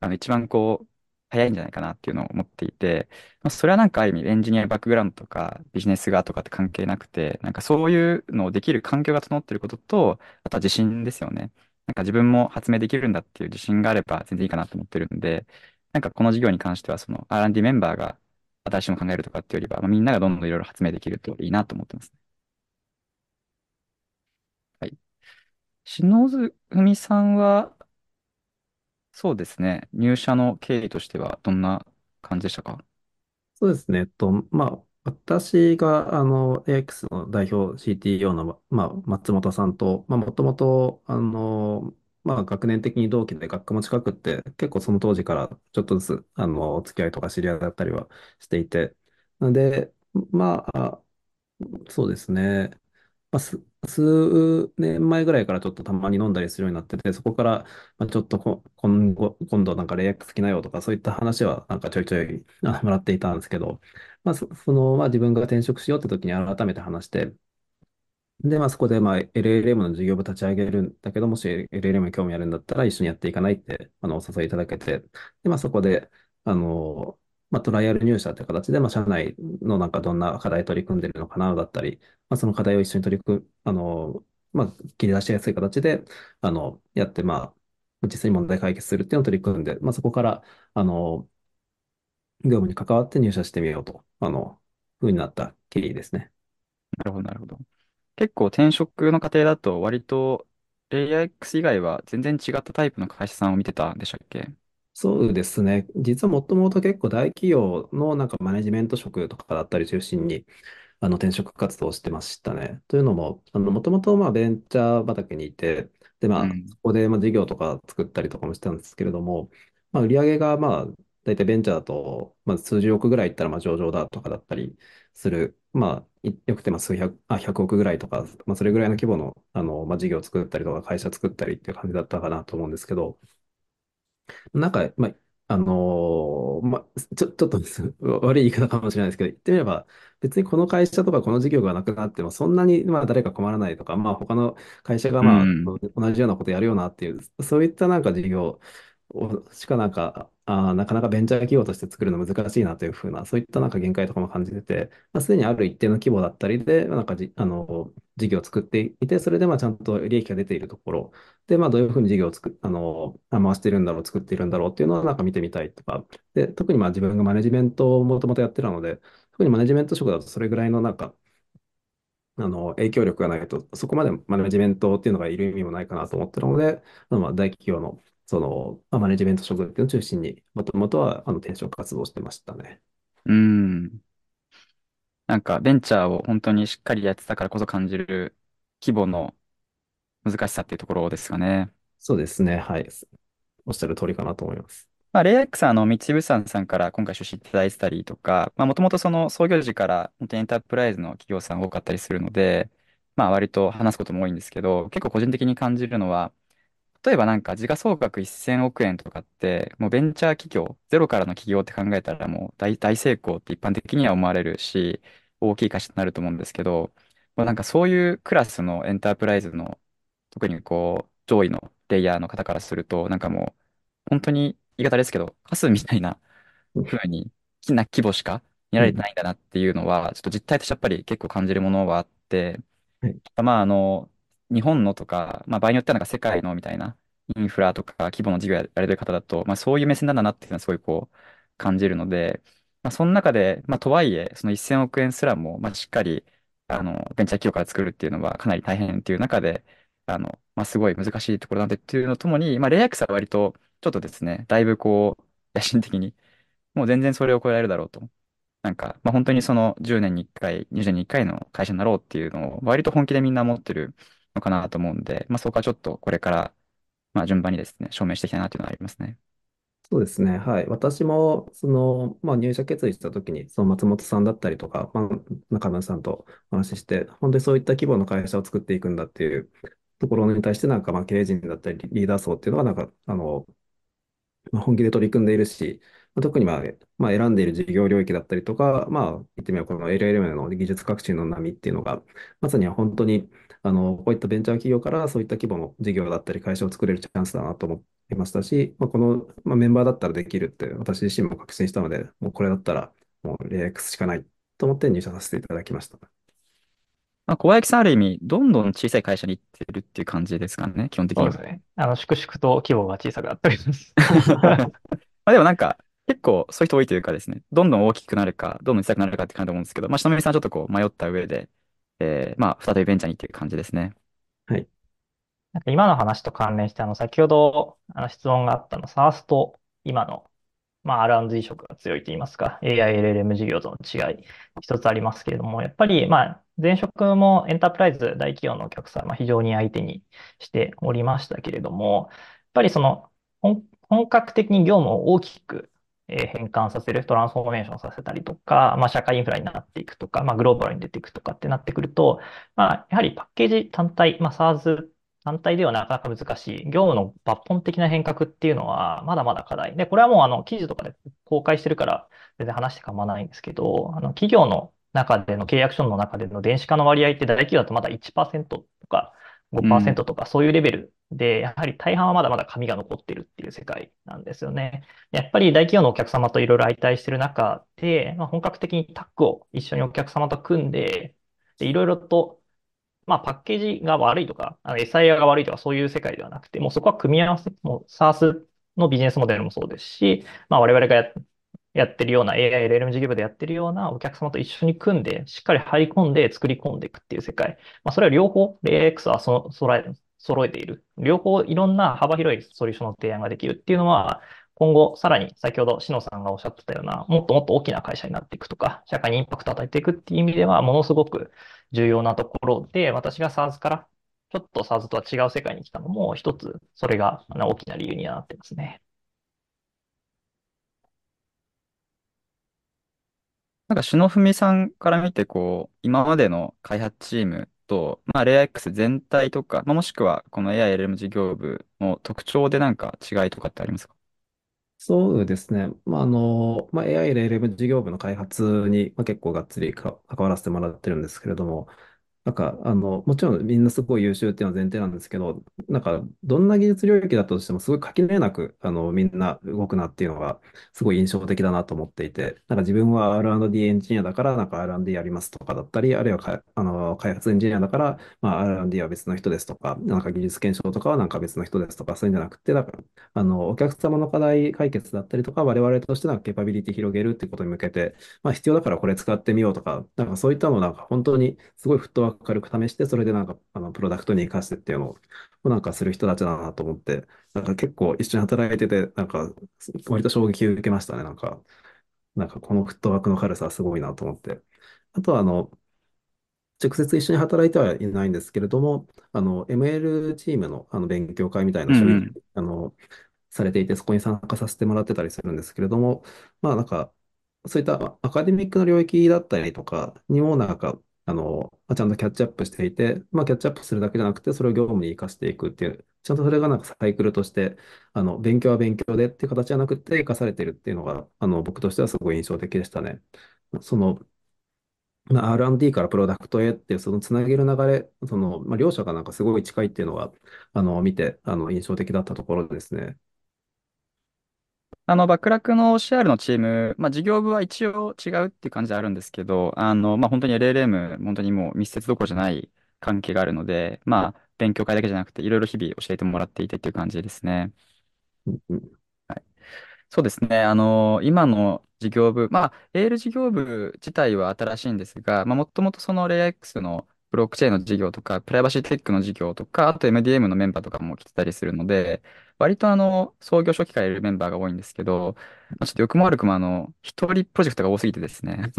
[SPEAKER 1] あの一番こう、早いんじゃないかなっていうのを思っていて、まあ、それはなんかある意味エンジニアバックグラウンドとかビジネス側とかって関係なくて、なんかそういうのをできる環境が整ってることと、あとは自信ですよね。なんか自分も発明できるんだっていう自信があれば全然いいかなと思ってるんで、なんかこの事業に関してはその R&D メンバーが新しいの考えるとかっていうよりは、まあ、みんながどんどんいろいろ発明できるといいなと思ってますね。はい。篠文さんは、そうですね、入社の経緯としてはどんな感じでしたか？
[SPEAKER 3] そうですね。えっと、まあ、私が、あの、AX の代表 CTO の、まあ、松本さんと、まあ、もともと、あの、まあ、学年的に同期で学科も近くって、結構その当時からちょっとずつ、あの、お付き合いとか知り合いだったりはしていて、なので、まあ、そうですね。まあ、数年前ぐらいからちょっとたまに飲んだりするようになってて、そこから、まあ、ちょっとこ今後、今度なんかレイヤー好きなよとか、そういった話はなんかちょいちょいもらっていたんですけど、まあ、そ、その、まあ、自分が転職しようって時に改めて話して、で、まあ、そこで、まあ、LLM の事業部立ち上げるんだけど、もし LLM に興味あるんだったら一緒にやっていかないって、あの、お誘いいただけて、で、まあ、そこで、あの、まあ、トライアル入社という形で、まあ、社内のなんかどんな課題取り組んでるのかなだったり、まあ、その課題を一緒に取り組む、あの、まあ、切り出しやすい形で、あの、やって、まあ、実際に問題解決するっていうのを取り組んで、まあ、そこから、あの、業務に関わって入社してみようと、あの、ふうになった経緯ですね。
[SPEAKER 1] なるほど、なるほど。結構転職の過程だと割とレイヤー X 以外は全然違ったタイプの会社さんを見てたんでしたっけ？
[SPEAKER 3] そうですね。実はもともと結構大企業のなんかマネジメント職とかだったり中心にあの転職活動をしてましたね。というのも、あの、もともとまあベンチャー畑にいて、で、まあ、
[SPEAKER 1] うん。
[SPEAKER 3] そこでまあ事業とか作ったりとかもしてたんですけれども、まあ、売上がまあ、大体ベンチャーだと、まあ、数十億ぐらいいったらまあ上場だとかだったりする、まあ、いよくてまあ数百、あ、100億ぐらいとか、まあ、それぐらいの規模の、あの、まあ、事業を作ったりとか、会社作ったりっていう感じだったかなと思うんですけど、なんか、まあ、あのーまあ、ちょ、ちょっと悪い言い方かもしれないですけど、言ってみれば、別にこの会社とかこの事業がなくなっても、そんなにまあ誰か困らないとか、まあ他の会社が
[SPEAKER 1] う
[SPEAKER 3] まあ
[SPEAKER 1] ん。
[SPEAKER 3] 同じようなことやるよなっていう、そういったなんか事業をしかなんか、あ、なかなかベンチャー企業として作るの難しいなというふうな、そういったなんか限界とかも感じてて、まあ、すでにある一定の規模だったりで、なんかじ、あの、事業を作っていて、それでまあちゃんと利益が出ているところ、で、まあ、どういうふうに事業をつく、あの、回してるんだろう、作っているんだろうっていうのはなんか見てみたいとか、で、特にまあ自分がマネジメントをもともとやってたので、特にマネジメント職だとそれぐらいのなんか、あの、影響力がないと、そこまでマネジメントっていうのがいる意味もないかなと思ってるので、まあ大企業の、その、まあ、マネジメント職っていうのを中心に、もともとはあの転職活動してましたね。
[SPEAKER 1] うん。なんかベンチャーを本当にしっかりやってたからこそ感じる規模の難しさっていうところですかね。
[SPEAKER 3] そうですね。はい。おっしゃる通りかなと思います。
[SPEAKER 1] まあ、レイヤー X はあの、三井物産さんから今回出資いただいてたりとか、まあ、もともとその創業時から本当にエンタープライズの企業さんが多かったりするので、まあ、割と話すことも多いんですけど、結構個人的に感じるのは、例えばなんか時価総額1000億円とかって、もうベンチャー企業、ゼロからの企業って考えたらもう大、大成功って一般的には思われるし、大きい会社になると思うんですけど、まあ、なんかそういうクラスのエンタープライズの、特にこう、上位のレイヤーの方からすると、なんかもう、本当に言い方ですけど、カスみたいな風に、大きな規模しか見られて
[SPEAKER 3] うん。
[SPEAKER 1] ないんだなっていうのは、ちょっと実態としてやっぱり結構感じるものはあって、
[SPEAKER 3] はい。
[SPEAKER 1] まあ、あの、日本のとか、まあ、場合によってはなんか世界のみたいな、インフラとか規模の事業やられてる方だと、まあ、そういう目線なんだなっていうのはすごいこう、感じるので、まあ、その中で、まあ、とはいえ、その1000億円すらも、まあ、しっかり、あの、ベンチャー企業から作るっていうのはかなり大変っていう中で、あの、まあ、すごい難しいところなんでっていうのともに、まあ、レイアックスは割と、ちょっとですね、だいぶこう、野心的に、もう全然それを超えられるだろうと。なんか、まあ、本当にその10年に1回、20年に1回の会社になろうっていうのを、割と本気でみんな思ってるのかなと思うんで、まあ、そこはちょっとこれから、まあ、順番にですね、証明していきたいなっていうのはありますね。
[SPEAKER 3] そうですね。はい。私も、その、まあ、入社決意したときに、その松本さんだったりとか、まあ、中村さんとお話しして、本当にそういった規模の会社を作っていくんだっていうところに対して、なんか、まあ、経営陣だったり、リーダー層っていうのは、なんか、あの、まあ、本気で取り組んでいるし、特に、まあ、まあ、選んでいる事業領域だったりとか、まあ、言ってみれば、この LLM の技術革新の波っていうのが、まさには本当に、あの、こういったベンチャー企業からそういった規模の事業だったり、会社を作れるチャンスだなと思いましたし、まあ、この、まあ、メンバーだったらできるって私自身も確信したので、もうこれだったらもう LX しかないと思って入社させていただきました。
[SPEAKER 1] まあ、小林さんある意味、どんどん小さい会社に行ってるっていう感じですかね、基本的には。
[SPEAKER 2] そうですね。あの、粛々と規模が小さくなっております。*laughs*
[SPEAKER 1] まあでもなんか、結構そういう人多いというかですね、どんどん大きくなるか、どんどん小さくなるかって感じだと思うんですけど、まあ、下見さんはちょっとこう迷った上で、えー、まあ、再びベンチャーにっていう感じですね。
[SPEAKER 3] はい。
[SPEAKER 2] なんか今の話と関連して、あの、先ほど、あの、質問があったの、SARS と今の、まあ、R&D 色が強いと言いますか、AI、LLM 事業との違い、一つありますけれども、やっぱり、まあ、前職もエンタープライズ、大企業のお客様、非常に相手にしておりましたけれども、やっぱりその、本格的に業務を大きくえ変換させる、トランスフォーメーションさせたりとか、まあ、社会インフラになっていくとか、まあ、グローバルに出ていくとかってなってくると、まあ、やはりパッケージ単体、まあ、SARS 単体ではなかなか難しい。業務の抜本的な変革っていうのは、まだまだ課題。で、これはもう、あの、記事とかで公開してるから、全然話して構わないんですけど、あの、企業の中での契約書の中での電子化の割合って大企業だとまだ1%とか5%とかそういうレベルで、やはり大半はまだまだ紙が残ってるっていう世界なんですよね。やっぱり大企業のお客様といろいろ相対してる中で、まあ、本格的にタッグを一緒にお客様と組んで、いろいろとまあ、パッケージが悪いとか、あの SIR が悪いとか、そういう世界ではなくて、もうそこは組み合わせ、もう SaaS のビジネスモデルもそうですし、まあ、我々がやってるような AI、LLM 事業部でやってるようなお客様と一緒に組んで、しっかり入り込んで作り込んでいくっていう世界。まあ、それは両方、AX はそ揃え、揃えている。両方いろんな幅広いソリューションの提案ができるっていうのは、今後、さらに先ほど篠さんがおっしゃってたような、もっともっと大きな会社になっていくとか、社会にインパクトを与えていくっていう意味では、ものすごく重要なところで、私が SARS からちょっと SARS とは違う世界に来たのも、一つ、それが大きな理由にはなってますね。
[SPEAKER 1] なんか、篠文さんから見て、こう、今までの開発チームと、まあ、レア X 全体とか、まあ、もしくは、この AILM 事業部の特徴でなんか違いとかってありますか？
[SPEAKER 3] そうですね。まあ、あの、まあ、AI レール事業部の開発に、まあ、結構がっつり関わらせてもらってるんですけれども、なんか、あの、もちろんみんなすごい優秀っていうのは前提なんですけど、なんか、どんな技術領域だったとしても、すごい垣根なく、あの、みんな動くなっていうのが、すごい印象的だなと思っていて、なんか自分は R&D エンジニアだから、なんか R&D やりますとかだったり、あるいはか、あの、開発エンジニアだから、まあ、R&D は別の人ですとか、なんか技術検証とかはなんか別の人ですとか、そういうんじゃなくて、なんか、あの、お客様の課題解決だったりとか、我々としてのケパビリティ広げるっていうことに向けて、まあ、必要だからこれ使ってみようとか、なんかそういったのなんか本当にすごいフットワーク軽く試して、それでなんか、あの、プロダクトに活かしてっていうのを、なんかする人たちだなと思って、なんか結構一緒に働いてて、なんか、割と衝撃を受けましたね。なんか、なんかこのフットワークの軽さはすごいなと思って。あとは、あの、直接一緒に働いてはいないんですけれども、あの、ML チームの、あの勉強会みたいな
[SPEAKER 1] うん。
[SPEAKER 3] あの、されていて、そこに参加させてもらってたりするんですけれども、まあなんか、そういったアカデミックの領域だったりとかにもなんか、あの、ちゃんとキャッチアップしていて、まあキャッチアップするだけじゃなくて、それを業務に活かしていくっていう、ちゃんとそれがなんかサイクルとして、あの、勉強は勉強でっていう形じゃなくて、活かされてるっていうのが、あの、僕としてはすごい印象的でしたね。その、まあ R&D からプロダクトへっていう、そのつなげる流れ、その、まあ、両者がなんかすごい近いっていうのが、あの、見て、あの、印象的だったところですね。
[SPEAKER 1] あの、バックラックの CR のチーム、まあ、事業部は一応違うっていう感じであるんですけど、あの、まあ、本当に LLM、本当にもう密接どころじゃない関係があるので、まあ、勉強会だけじゃなくて、いろいろ日々教えてもらっていてっていう感じですね。
[SPEAKER 3] うんうん
[SPEAKER 1] はいそうですね。あの、今の事業部、まあ、エール事業部自体は新しいんですが、まあ、もともとそのレイ X のブロックチェーンの事業とか、プライバシーテックの事業とか、あと MDM のメンバーとかも来てたりするので、割とあの、創業初期からいるメンバーが多いんですけど、まあ、ちょっと良くも悪くもあの、一人プロジェクトが多すぎてですね、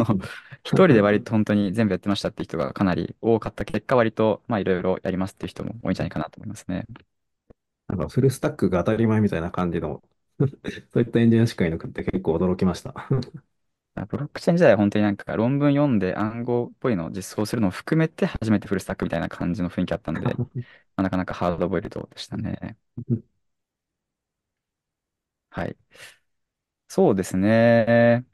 [SPEAKER 1] 一人で割と本当に全部やってましたって人がかなり多かった結果、割と、まあ、いろいろやりますっていう人も多いんじゃないかなと思いますね。
[SPEAKER 3] なんかフルスタックが当たり前みたいな感じの *laughs* そういったエンジニアしかいなくて結構驚きました。*laughs*
[SPEAKER 1] あブロックチェーン時代は本当になんか論文読んで暗号っぽいのを実装するのを含めて初めてフルスタックみたいな感じの雰囲気あったんで、*laughs* まあ、なかなかハードボイルドでしたね。*laughs* はい。そうですね。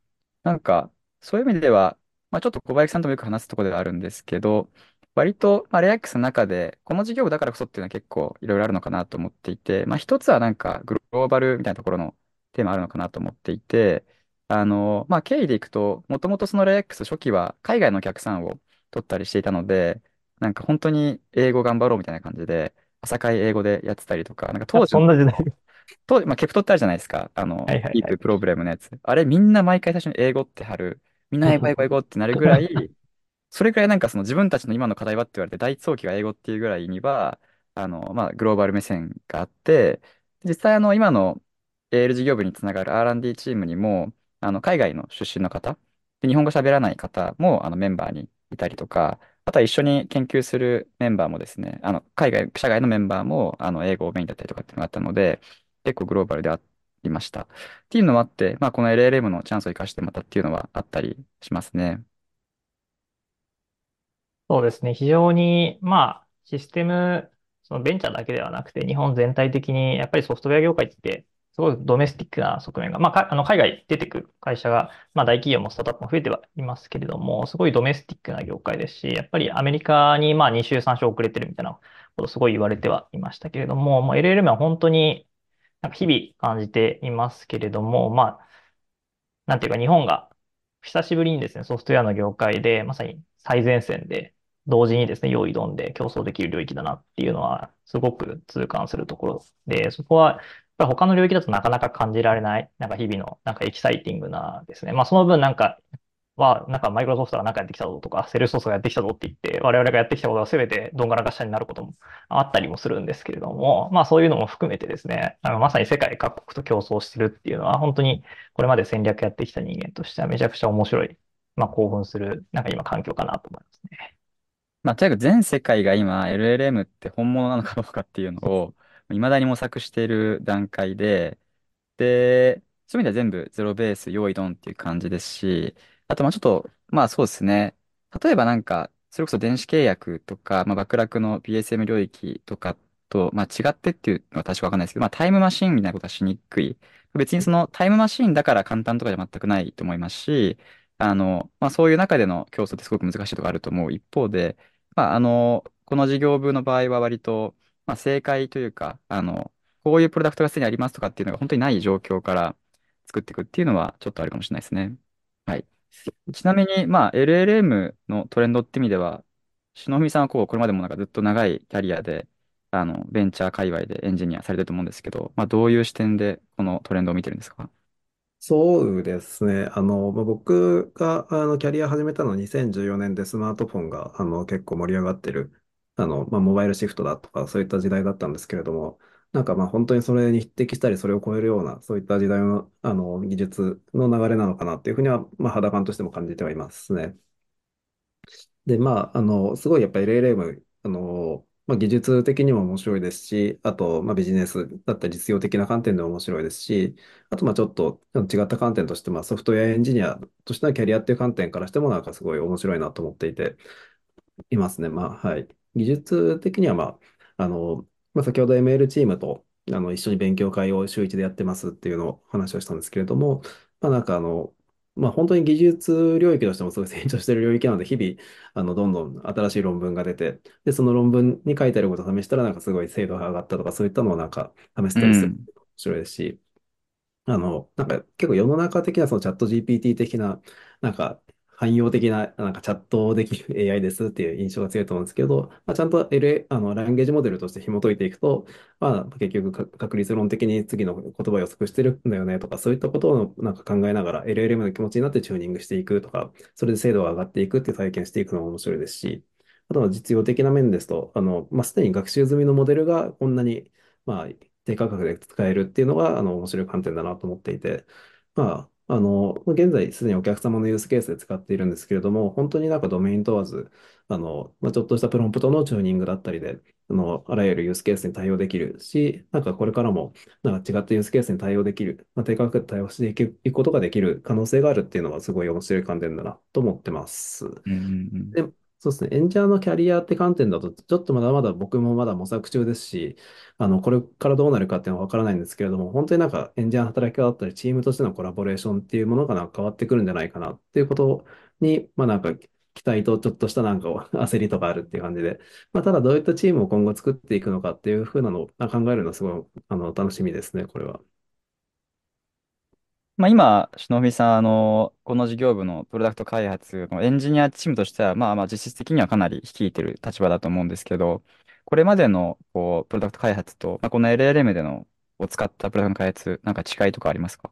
[SPEAKER 1] なんか、そういう意味では、まあ、ちょっと小林さんともよく話すところではあるんですけど、割と、まあ、レアックスの中で、この事業部だからこそっていうのは結構いろいろあるのかなと思っていて、まあ、一つはなんかグローバルみたいなところのテーマあるのかなと思っていて、あの、まあ、経緯でいくと、もともとそのレアックス初期は海外のお客さんを取ったりしていたので、なんか本当に英語頑張ろうみたいな感じで、朝会英語でやってたりとか、なんか
[SPEAKER 2] あ、
[SPEAKER 1] 当時の
[SPEAKER 2] そんな時代。*laughs*
[SPEAKER 1] 当時、まあ、ケプトってあるじゃないですか。あの、
[SPEAKER 2] はいはいはい。
[SPEAKER 1] キーププロブレムのやつ。あれ、みんな毎回最初に英語って貼る。みんな英語、英語、英語ってなるぐらい、*laughs* それぐらいなんかその自分たちの今の課題はって言われて、第一早期が英語っていうぐらいには、あの、まあ、グローバル目線があって、実際あの、今の AL 事業部につながる R&D チームにも、あの、海外の出身の方、で日本語喋らない方も、あの、メンバーにいたりとか、あとは一緒に研究するメンバーもですね、あの、海外、社外のメンバーも、あの、英語をメインだったりとかっていうのがあったので、結構グローバルでありました。っていうのもあって、まあ、この LLM のチャンスを生かしてまたっていうのはあったりしますね。
[SPEAKER 2] そうですね。非常に、まあ、システム、そのベンチャーだけではなくて、日本全体的に、やっぱりソフトウェア業界って、すごいドメスティックな側面が、まあ、かあの海外出てくる会社が、まあ、大企業もスタートアップも増えてはいますけれども、すごいドメスティックな業界ですし、やっぱりアメリカに、まあ、2週、3週遅れてるみたいなことすごい言われてはいましたけれども、も LLM は本当に、なんか日々感じていますけれども、まあ、なんていうか日本が久しぶりにですね、ソフトウェアの業界で、まさに最前線で、同時にですね、用意どんで競争できる領域だなっていうのは、すごく痛感するところで、そこは、ぱり他の領域だとなかなか感じられない、なんか日々の、なんかエキサイティングなですね。まあその分なんか、は、なんかマイクロソフトが何かやってきたぞとか、セルソースがやってきたぞって言って、我々がやってきたことが全てどんがらがしになることもあったりもするんですけれども、まあそういうのも含めてですね、あのまさに世界各国と競争してるっていうのは、本当にこれまで戦略やってきた人間としてはめちゃくちゃ面白い、まあ興奮する、なんか今環境かなと思いますね。
[SPEAKER 1] まあ、とにかく全世界が今 LLM って本物なのかどうかっていうのを未だに模索している段階で、で、そういう意味では全部ゼロベース、用意ドンっていう感じですし、あとまあちょっと、まあそうですね。例えばなんか、それこそ電子契約とか、まあ、爆落の PSM 領域とかと、まあ、違ってっていうのは確かわかんないですけど、まあ、タイムマシンみたいなことはしにくい。別にそのタイムマシンだから簡単とかじゃ全くないと思いますし、あの、まあ、そういう中での競争ってすごく難しいところあると思う一方で、まあ、あの、この事業部の場合は割と、まあ、正解というか、あの、こういうプロダクトがすでにありますとかっていうのが本当にない状況から作っていくっていうのはちょっとあるかもしれないですね。はい。ちなみに、まあ、LLM のトレンドって意味では、篠文さんはこう、これまでもなんかずっと長いキャリアで、あの、ベンチャー界隈でエンジニアされてると思うんですけど、まあ、どういう視点でこのトレンドを見てるんですか？
[SPEAKER 3] そうですね。あの、まあ、僕があのキャリア始めたのは2014年でスマートフォンがあの結構盛り上がってる、あの、まあ、モバイルシフトだとかそういった時代だったんですけれども、なんかまあ本当にそれに匹敵したりそれを超えるようなそういった時代の、あの技術の流れなのかなっていうふうには、まあ、肌感としても感じてはいますね。で、まあ、あの、すごいやっぱり LLM、あの、まあ、技術的にも面白いですし、あと、まあ、ビジネスだったり実用的な観点でも面白いですし、あと、まあ、ちょっと違った観点として、まあ、ソフトウェアエンジニアとしてのキャリアっていう観点からしても、なんかすごい面白いなと思っていて、いますね。まあ、はい。技術的には、まあ、あの、まあ、先ほど ML チームとあの一緒に勉強会を週一でやってますっていうのを話をしたんですけれども、まあ、なんかあの、まあ、本当に技術領域としてもすごい成長している領域なので、日々、あの、どんどん新しい論文が出て、で、その論文に書いてあることを試したら、なんかすごい精度が上がったとか、そういったのをなんか試せたりする。
[SPEAKER 1] うん。
[SPEAKER 3] 面白いですし、あの、なんか結構世の中的なそのチャット GPT 的な、なんか汎用的な、なんかチャットできる AI ですっていう印象が強いと思うんですけど、まあ、ちゃんと LA、あの、ランゲージモデルとして紐解いていくと、まあ、結局確率論的に次の言葉を予測してるんだよねとか、そういったことをなんか考えながら LLM の気持ちになってチューニングしていくとか、それで精度が上がっていくっていう体験していくのも面白いですし、あとは実用的な面ですと、あの、まあ、すでに学習済みのモデルがこんなに、まあ、低価格で使えるっていうのが、あの、面白い観点だなと思っていて、まあ、あの、現在すでにお客様のユースケースで使っているんですけれども、本当になんかドメイン問わず、あの、まあ、ちょっとしたプロンプトのチューニングだったりで、あの、あらゆるユースケースに対応できるし、なんかこれからも、なんか違ったユースケースに対応できる、まあ、低価格で対応していくことができる可能性があるっていうのはすごい面白い観点だなと思ってます。
[SPEAKER 1] うんうん
[SPEAKER 3] で、そうですね。エンジニアのキャリアって観点だと、ちょっとまだまだ僕もまだ模索中ですし、あの、これからどうなるかっていうのはわからないんですけれども、本当になんかエンジニアの働き方だったり、チームとしてのコラボレーションっていうものがなんか変わってくるんじゃないかなっていうことに、まあなんか期待とちょっとしたなんか *laughs* 焦りとかあるっていう感じで、まあただどういったチームを今後作っていくのかっていうふうなのを考えるのはすごい、あの、楽しみですね、これは。
[SPEAKER 1] まあ、今、篠見さん、あの、この事業部のプロダクト開発のエンジニアチームとしては、まあまあ実質的にはかなり率いてる立場だと思うんですけど、これまでのこうプロダクト開発と、まあ、この LLM でのを使ったプロダクト開発、なんか違いとかありますか？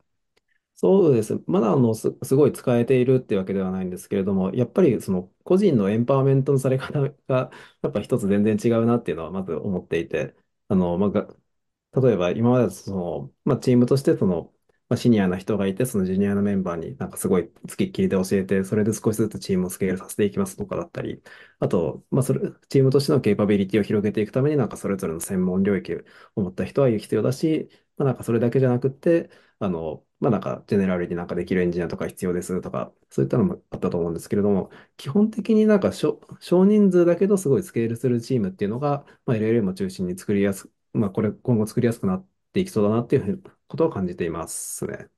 [SPEAKER 3] そうです。まだあのす、すごい使えているっていうわけではないんですけれども、やっぱりその個人のエンパワーメントのされ方が、やっぱ一つ全然違うなっていうのはまず思っていて、あの、まあ、例えば今までその、まあ、チームとしてその、まあ、シニアな人がいて、そのジュニアのメンバーになんかすごい付きっきりで教えて、それで少しずつチームをスケールさせていきますとかだったり、あと、まあ、それ、チームとしてのケイパビリティを広げていくためになんかそれぞれの専門領域を持った人は必要だし、まあ、なんかそれだけじゃなくて、あの、まあ、なんか、ジェネラルになんかできるエンジニアとか必要ですとか、そういったのもあったと思うんですけれども、基本的になんか少、少人数だけどすごいスケールするチームっていうのが、まあ、LLM を中心に作りやすく、まあ、これ今後作りやすくなってていきそうだなっていうことを感じていますね。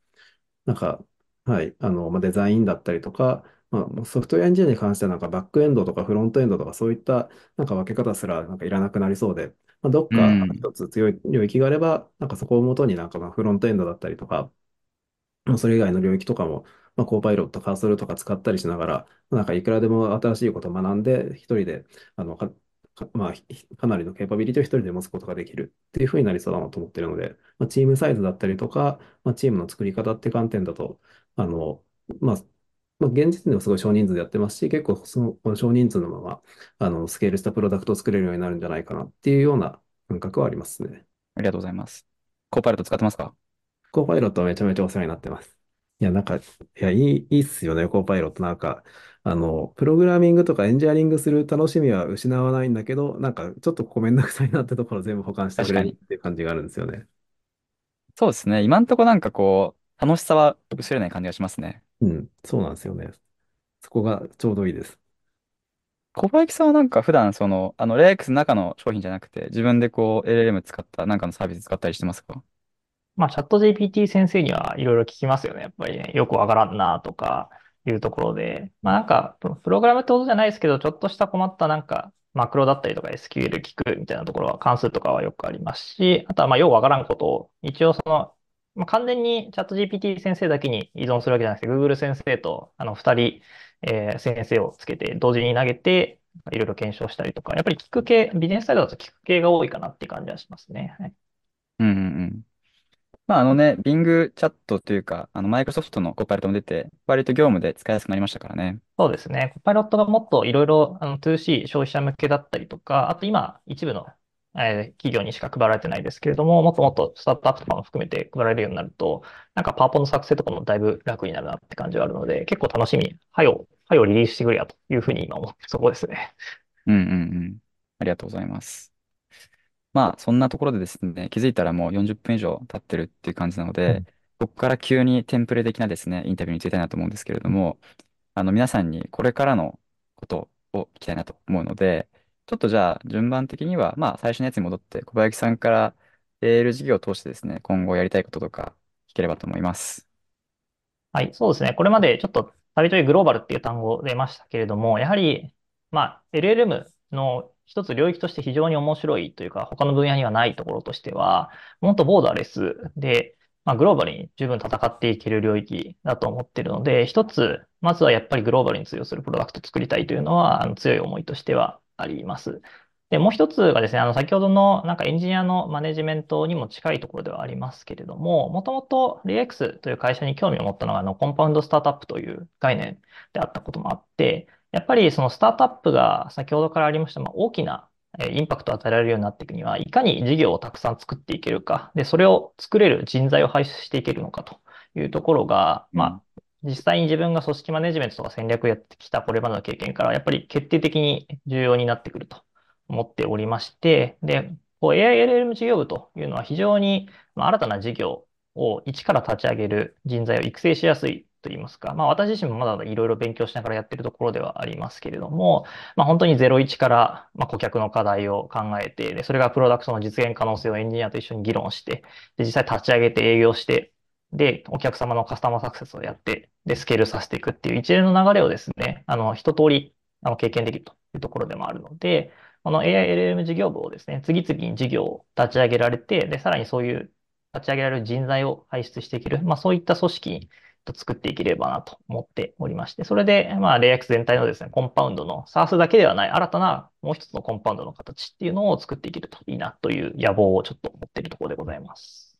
[SPEAKER 3] なんか、はい、あの、まあ、デザインだったりとか、まあ、ソフトウェアエンジニアに関してはなんかバックエンドとかフロントエンドとかそういったなんか分け方すらなんかいらなくなりそうで、まあ、どっ
[SPEAKER 1] う
[SPEAKER 3] か
[SPEAKER 1] ん。
[SPEAKER 3] 一つ強い領域があれば、なんかそこをもとになんかまあフロントエンドだったりとか、まあそれ以外の領域とかも、まあ、コーパイロット、カーソルとか使ったりしながら、なんかいくらでも新しいことを学んで、一人で、あの、まあ、ひかなりのケーパビリティを一人で持つことができるっていうふうになりそうだなと思ってるので、まあ、チームサイズだったりとか、まあ、チームの作り方って観点だと、あの、まあ、まあ、現時点ではすごい少人数でやってますし、結構その少人数のまま、あの、スケールしたプロダクトを作れるようになるんじゃないかなっていうような感覚はありますね。
[SPEAKER 1] ありがとうございます。コーパイロット使ってますか？
[SPEAKER 3] コーパイロットはめちゃめちゃお世話になってます。いや、なんか、いや、いい、いいっすよね、コーパイロット。なんか、あの、プログラミングとかエンジニアリングする楽しみは失わないんだけど、なんか、ちょっとこうめんどくさいなってところ全部保管してくれるっ
[SPEAKER 1] 確かに。
[SPEAKER 3] ていう感じがあるんですよね。
[SPEAKER 1] そうですね。今んとこなんかこう、楽しさは薄れない感じがしますね。
[SPEAKER 3] うん、そうなんですよね。そこがちょうどいいです。
[SPEAKER 1] 小林さんはなんか普段その、あの、レイ X の中の商品じゃなくて、自分でこう、LLM 使ったなんかのサービス使ったりしてますか？
[SPEAKER 2] まあ、チャット GPT 先生にはいろいろ聞きますよね。やっぱりね、よくわからんなとかいうところで。まあなんか、プログラムってことじゃないですけど、ちょっとした困ったなんか、マクロだったりとか SQL 聞くみたいなところは関数とかはよくありますし、あとはまあよくわからんことを、一応その、まあ、完全にチャット GPT 先生だけに依存するわけじゃなくて、Google 先生とあの二人、えー先生をつけて同時に投げて、いろいろ検証したりとか、やっぱり聞く系、ビジネスサイドだと聞く系が多いかなって感じはしますね。はい
[SPEAKER 1] うんうんうん。まああのね、Bing チャットというか、あの、マイクロソフトのコパイロットも出て、割と業務で使いやすくなりましたからね。
[SPEAKER 2] そうですね。コパイロットがもっといろいろあの 2C 消費者向けだったりとか、あと今一部の、えー企業にしか配られてないですけれども、もっともっとスタートアップとかも含めて配られるようになると、なんかパワポの作成とかもだいぶ楽になるなって感じはあるので、結構楽しみ。はよ、はよリリースしてくれやというふうに今思ってるそこですね。
[SPEAKER 1] うんうんうん。ありがとうございます。まあ、そんなところでですね、気づいたらもう40分以上経ってるっていう感じなので、
[SPEAKER 3] うん
[SPEAKER 1] ここから急にテンプレ的なですね、インタビューについたいなと思うんですけれども、あの、皆さんにこれからのことを聞きたいなと思うので、ちょっとじゃあ、順番的には、まあ、最初のやつに戻って、小林さんから AL 事業を通してですね、今後やりたいこととか聞ければと思います。
[SPEAKER 2] はい、そうですね。これまでちょっとたびたびグローバルっていう単語出ましたけれども、やはり、まあ、LLM の一つ領域として非常に面白いというか、他の分野にはないところとしては、もっとボーダーレスで、まあ、グローバルに十分戦っていける領域だと思っているので、一つ、まずはやっぱりグローバルに通用するプロダクトを作りたいというのは、あの強い思いとしてはあります。で、もう一つがですね、あの、先ほどのなんかエンジニアのマネジメントにも近いところではありますけれども、もともと REX という会社に興味を持ったのが、あの、コンパウンドスタートアップという概念であったこともあって、やっぱりそのスタートアップが先ほどからありました、まあ、大きなえーインパクトを与えられるようになっていくには、いかに事業をたくさん作っていけるか、で、それを作れる人材を輩出していけるのかというところが、
[SPEAKER 1] うん。
[SPEAKER 2] まあ、実際に自分が組織マネジメントとか戦略をやってきたこれまでの経験から、やっぱり決定的に重要になってくると思っておりまして、で、こう AILLM 事業部というのは非常にまあ新たな事業を一から立ち上げる人材を育成しやすいと言いますか、まあ私自身もまだいろいろ勉強しながらやってるところではありますけれども、まあ本当に01からまあ顧客の課題を考えて、で、それがプロダクトの実現可能性をエンジニアと一緒に議論して、で、実際立ち上げて営業して、で、お客様のカスタマーサクセスをやって、で、スケールさせていくっていう一連の流れをですね、あの、一通り、あの、経験できるというところでもあるので、この AILM 事業部をですね、次々に事業を立ち上げられて、で、さらにそういう立ち上げられる人材を輩出していける、まあそういった組織作っていければなと思っておりまして、それで、まあ、レイアックス全体のですね、コンパウンドの SARS だけではない新たなもう一つのコンパウンドの形っていうのを作っていけるといいなという野望をちょっと持っているところでございます。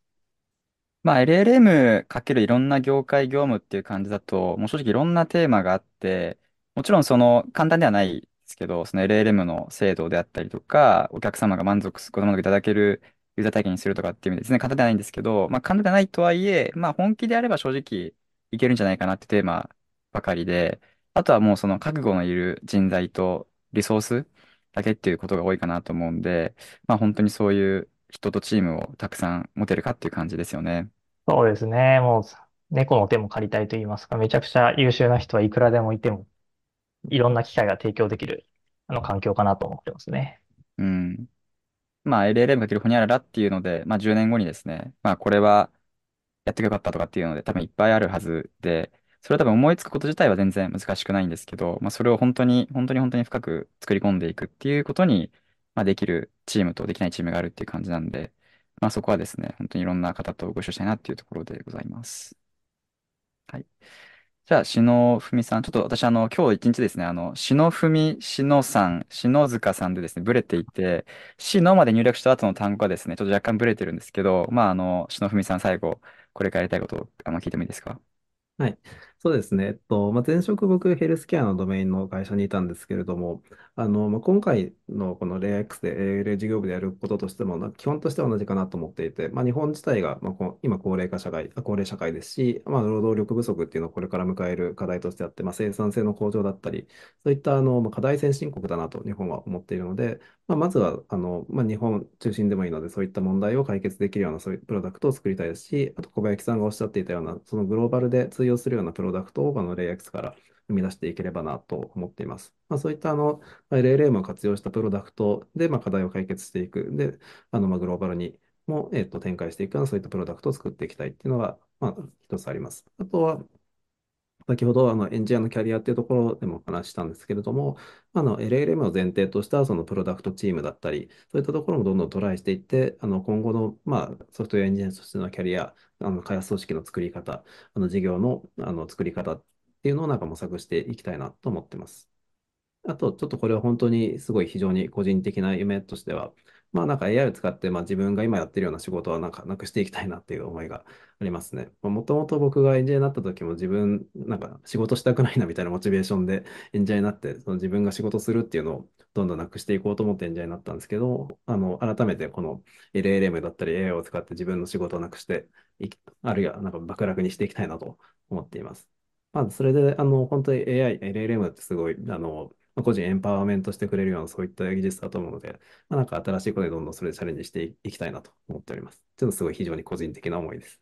[SPEAKER 1] まあ、LLM かけるいろんな業界業務っていう感じだと、もう正直いろんなテーマがあって、もちろんその簡単ではないですけど、その LLM の精度であったりとか、お客様が満足す、ご満足いただけるユーザー体験にするとかっていう意味でですね、簡単ではないんですけど、まあ簡単ではないとはいえ、まあ本気であれば正直いけるんじゃないかなってテーマばかりで、あとはもうその覚悟のいる人材とリソースだけっていうことが多いかなと思うんで、まあ本当にそういう人とチームをたくさん持てるかっていう感じですよね。
[SPEAKER 2] そうですね。もう、猫の手も借りたいと言いますか、めちゃくちゃ優秀な人はいくらでもいても、いろんな機会が提供できる、あの、環境かなと思ってますね。
[SPEAKER 1] うん。まあ LLM× ホニャララっていうので、まあ10年後にですね、まあこれはやってよかったとかっていうので多分いっぱいあるはずで、それは多分思いつくこと自体は全然難しくないんですけど、まあそれを本当に、本当に本当に深く作り込んでいくっていうことに、まあできるチームとできないチームがあるっていう感じなんで、まあそこはですね、本当にいろんな方とご一緒したいなっていうところでございます。はい。じゃあ、篠文さん、ちょっと私、あの、今日一日ですね、あの、篠文、篠さん、篠塚さんでですね、ブレていて、篠まで入力した後の単語がですね、ちょっと若干ブレてるんですけど、まあ、あの、篠文さん、最後、これからやりたいことをあの聞いてもいいですか？
[SPEAKER 3] はい。そうですね。えっと、まあ、前職僕、ヘルスケアのドメインの会社にいたんですけれども、あの、まあ、今回のこの LAX で ALA 事業部でやることとしても、まあ基本としては同じかなと思っていて、まあ、日本自体が、まあ、こう今高齢化社会、あ高齢社会ですし、まあ、労働力不足っていうのをこれから迎える課題としてあって、まあ、生産性の向上だったり、そういったあの、まあ、課題先進国だなと日本は思っているので、まあ、まずはあの、まあ、日本中心でもいいので、そういった問題を解決できるようなそういうプロダクトを作りたいですし、あと小林さんがおっしゃっていたような、そのグローバルで通用するようなプロロダクトをあの LAX から生み出していければなと思っています。まあ、そういったあの LLM を活用したプロダクトで、まあ、課題を解決していく。で、あのまあグローバルにも、えっ、と展開していくようなそういったプロダクトを作っていきたいっていうのが、まあ、一つあります。あとは、先ほどあのエンジニアのキャリアっていうところでも話したんですけれども、あの LLM を前提としたそのプロダクトチームだったり、そういったところもどんどんトライしていって、あの今後の、まあ、ソフトウェアエンジニアとしてのキャリア、あの開発組織の作り方、あの事業の、あの作り方っていうのをなんか模索していきたいなと思ってます。あと、ちょっとこれは本当にすごい非常に個人的な夢としては、まあなんか AI を使って、まあ自分が今やってるような仕事はなんかなくしていきたいなっていう思いがありますね。もともと僕がエンジニアになった時も自分、なんか仕事したくないなみたいなモチベーションでエンジニアになって、その自分が仕事するっていうのをどんどんなくしていこうと思ってエンジニアになったんですけど、あの、改めてこの LLM だったり AI を使って自分の仕事をなくしていき、あるいはなんか楽々にしていきたいなと思っています。まあ、それで、あの、本当に AI、LLM ってすごい、あの、個人エンパワーメントしてくれるようなそういった技術だと思うので、まあ、なんか新しいことでどんどんそれでチャレンジしていきたいなと思っております。ちょっとすごい非常に個人的な思いです。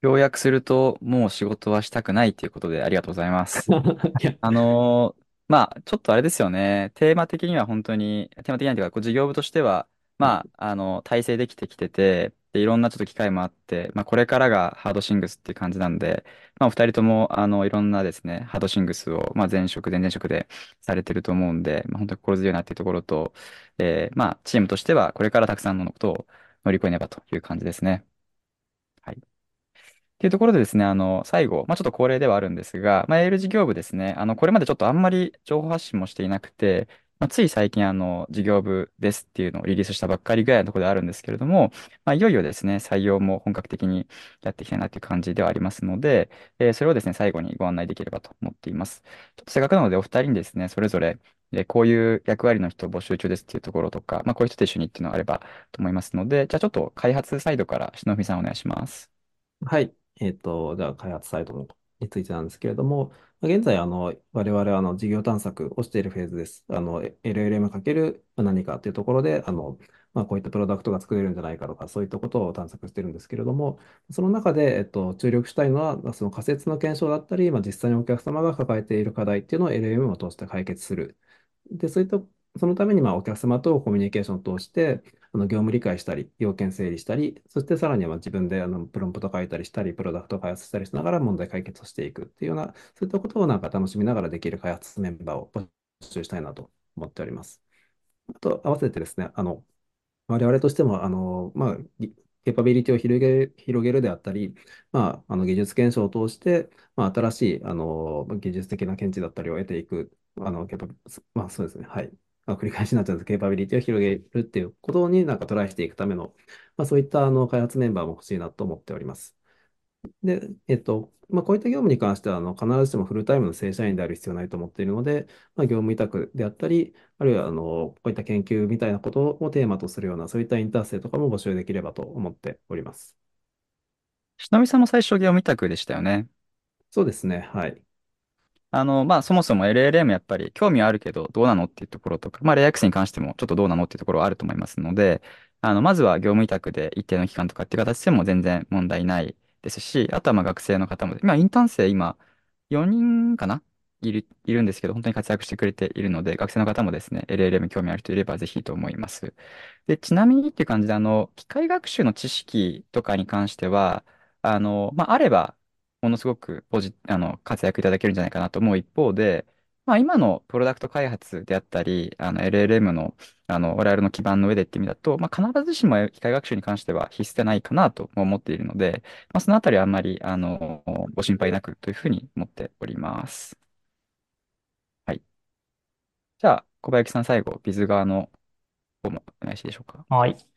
[SPEAKER 1] 要約すると、もう仕事はしたくないということでありがとうございます。*laughs* あのーまあ、ちょっとあれですよね。テーマ的には本当に、テーマ的にはというか、こう事業部としては、まあ、あの、体制できてきてて、で、いろんなちょっと機会もあって、まあ、これからがハードシングスっていう感じなんで、まあ、お二人とも、あの、いろんなですね、ハードシングスを、まあ、前職、前々職でされてると思うんで、まあ、本当に心強いなっていうところと、えーまあ、チームとしては、これからたくさんのことを乗り越えねばという感じですね。はい。っていうところでですね、あの、最後、まあ、ちょっと恒例ではあるんですが、まあ、エール事業部ですね、あの、これまでちょっとあんまり情報発信もしていなくて、まあ、つい最近、あの、事業部ですっていうのをリリースしたばっかりぐらいのところであるんですけれども、まあ、いよいよですね、採用も本格的にやっていきたいなという感じではありますので、えーそれをですね、最後にご案内できればと思っています。ちょっとせっかくなので、お二人にですね、それぞれ、えーこういう役割の人を募集中ですっていうところとか、まあ、こういう人と一緒にっていうのがあればと思いますので、じゃあちょっと開発サイドから篠文さんお願いします。
[SPEAKER 3] はい。えっと、じゃあ開発サイトのについてなんですけれども、現在、あの、我々はあの事業探索をしているフェーズです。あの、LLM× 何かというところで、あの、まあ、こういったプロダクトが作れるんじゃないかとか、そういったことを探索しているんですけれども、その中で、えっと、注力したいのは、その仮説の検証だったり、まあ、実際にお客様が抱えている課題っていうのを LLM を通して解決する。で、そういった、そのために、まあ、お客様とコミュニケーションを通して、あの業務理解したり、要件整理したり、そしてさらには自分であのプロンプト書いたりしたり、プロダクト開発したりしながら問題解決をしていくっていうような、そういったことをなんか楽しみながらできる開発メンバーを募集したいなと思っております。あと、合わせてですね、あの、我々としても、あの、まあ、ケパビリティを広げる、広げるであったり、まあ、あの技術検証を通して、まあ、新しいあの技術的な見地だったりを得ていく、あのケパまあ、そうですね、はい。まあ、繰り返しになっちゃうんですけど、ケーパビリティを広げるっていうことになんかトライしていくための、まあ、そういったあの開発メンバーも欲しいなと思っております。で、えっと、まあ、こういった業務に関しては、あの、必ずしもフルタイムの正社員である必要はないと思っているので、まあ、業務委託であったり、あるいは、あの、こういった研究みたいなことをテーマとするような、そういったインターン生とかも募集できればと思っております。
[SPEAKER 1] しのびさんも最初業務委託でしたよね。
[SPEAKER 3] そうですね。はい。
[SPEAKER 1] あの、まあ、そもそも LLM やっぱり興味はあるけど、どうなのっていうところとか、まあ、レイアックスに関してもちょっとどうなのっていうところはあると思いますので、あの、まずは業務委託で一定の期間とかっていう形でも全然問題ないですし、あとはまあ学生の方も、今、インターン生今、4人かな？いる、いるんですけど、本当に活躍してくれているので、学生の方もですね、LLM 興味ある人いればぜひと思います。で、ちなみにっていう感じで、あの、機械学習の知識とかに関しては、あの、まあ、あれば、ものすごくポジ、あの、活躍いただけるんじゃないかなと思う一方で、まあ、今のプロダクト開発であったり、あの、LLM の、あの、我々の基盤の上でって意味だと、まあ、必ずしも機械学習に関しては必須でないかなと思っているので、まあ、そのあたりはあんまり、あの、ご心配なくというふうに思っております。はい。じゃあ、小林さん最後、ビズ側の方もお願いしていいでしょうか？
[SPEAKER 2] はい。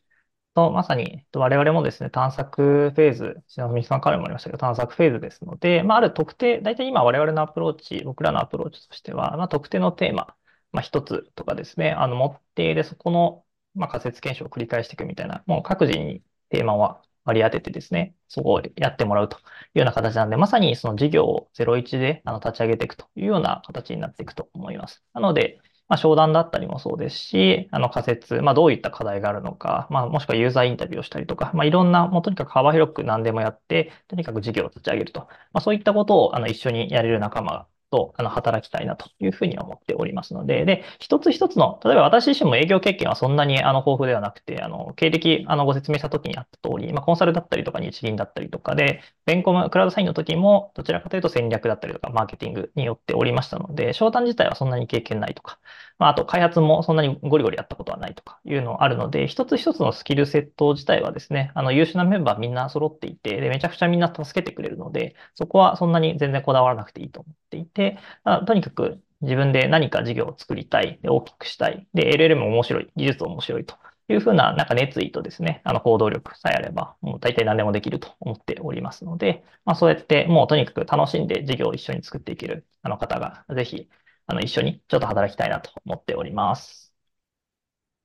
[SPEAKER 2] と、まさに、我々もですね、探索フェーズ、篠富さんからもありましたけど、探索フェーズですので、まあ、ある特定、大体今我々のアプローチ、僕らのアプローチとしては、まあ、特定のテーマ、まあ、一つとかですね、あの、持っているそこの、まあ、仮説検証を繰り返していくみたいな、もう各自にテーマは割り当ててですね、そこをやってもらうというような形なんで、まさにその事業を01であの立ち上げていくというような形になっていくと思います。なので、まあ、商談だったりもそうですし、あの仮説、まあ、どういった課題があるのか、まあ、もしくはユーザーインタビューをしたりとか、まあ、いろんな、もうとにかく幅広く何でもやって、とにかく事業を立ち上げると。まあ、そういったことをあの一緒にやれる仲間とあの働きたいなというふうに思っておりますので、で、一つ一つの、例えば私自身も営業経験はそんなにあの豊富ではなくて、あの、経歴、あの、ご説明した時にあった通り、まあ、コンサルだったりとか日銀だったりとかで、ベンコム、クラウドサインの時も、どちらかというと戦略だったりとか、マーケティングによっておりましたので、商談自体はそんなに経験ないとか、まあ、あと開発もそんなにゴリゴリやったことはないとかいうのあるので、一つ一つのスキルセット自体はですね、あの優秀なメンバーみんな揃っていて、で、めちゃくちゃみんな助けてくれるので、そこはそんなに全然こだわらなくていいと思っていて、とにかく自分で何か事業を作りたい、で大きくしたい、で、LLM 面白い、技術面白いというふうな、なんか熱意とですね、あの行動力さえあれば、もう大体何でもできると思っておりますので、まあそうやってもうとにかく楽しんで事業を一緒に作っていけるあの方が、ぜひあの、一緒にちょっと働きたいなと思っております。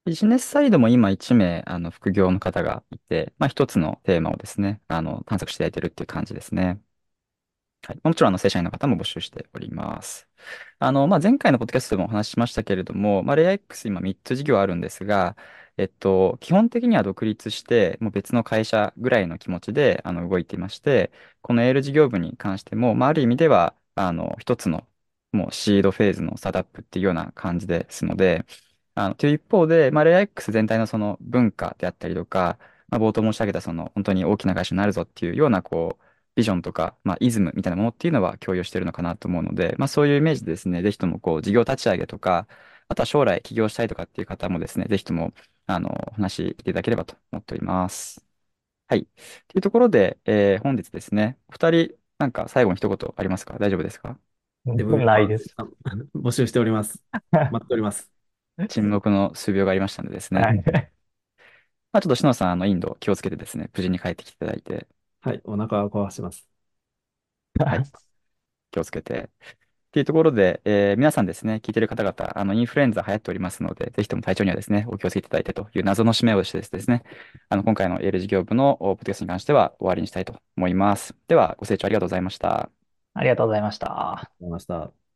[SPEAKER 1] ビジネスサイドも今1名、あの、副業の方がいて、まあ一つのテーマをですね、あの、探索していただいているっていう感じですね。はい。もちろん、あの、正社員の方も募集しております。あの、まあ、前回のポッドキャストでもお話ししましたけれども、まあ、レイア X 今3つ事業あるんですが、えっと、基本的には独立して、もう別の会社ぐらいの気持ちで、あの、動いていまして、このエール事業部に関しても、まあ、ある意味では、あの、一つのもうシードフェーズのスタートアップっていうような感じですので、あの、という一方で、まあ、レア X 全体のその文化であったりとか、まあ、冒頭申し上げたその本当に大きな会社になるぞっていうようなこう、ビジョンとか、まあ、イズムみたいなものっていうのは共有してるのかなと思うので、まあ、そういうイメージでですね、ぜひともこう、事業立ち上げとか、あとは将来起業したいとかっていう方もですね、ぜひとも、あの、お話していただければと思っております。はい。というところで、えー、本日ですね、お二人、なんか最後に一言ありますか？大丈夫ですか？
[SPEAKER 3] で、僕
[SPEAKER 2] ないです。*laughs*
[SPEAKER 3] 募集しております。*laughs* 待っております。
[SPEAKER 1] 沈黙の数秒がありましたのでですね。
[SPEAKER 2] はい。*laughs*
[SPEAKER 1] まあ、ちょっと篠さん、あの、インド気をつけてですね、無事に帰ってきていただいて、
[SPEAKER 3] はい、お腹を壊します。
[SPEAKER 1] はい、気をつけて。っていうところで、えー皆さんですね、聞いてる方々、あの、インフルエンザ流行っておりますので、ぜひとも体調にはですね、お気をつけていただいてという謎の締めをしてですね、あの、今回のエール事業部のポッドキャストに関しては終わりにしたいと思います。では、ご清聴ありがとうございました。
[SPEAKER 2] ありがとうございました。
[SPEAKER 3] ありがとうございました。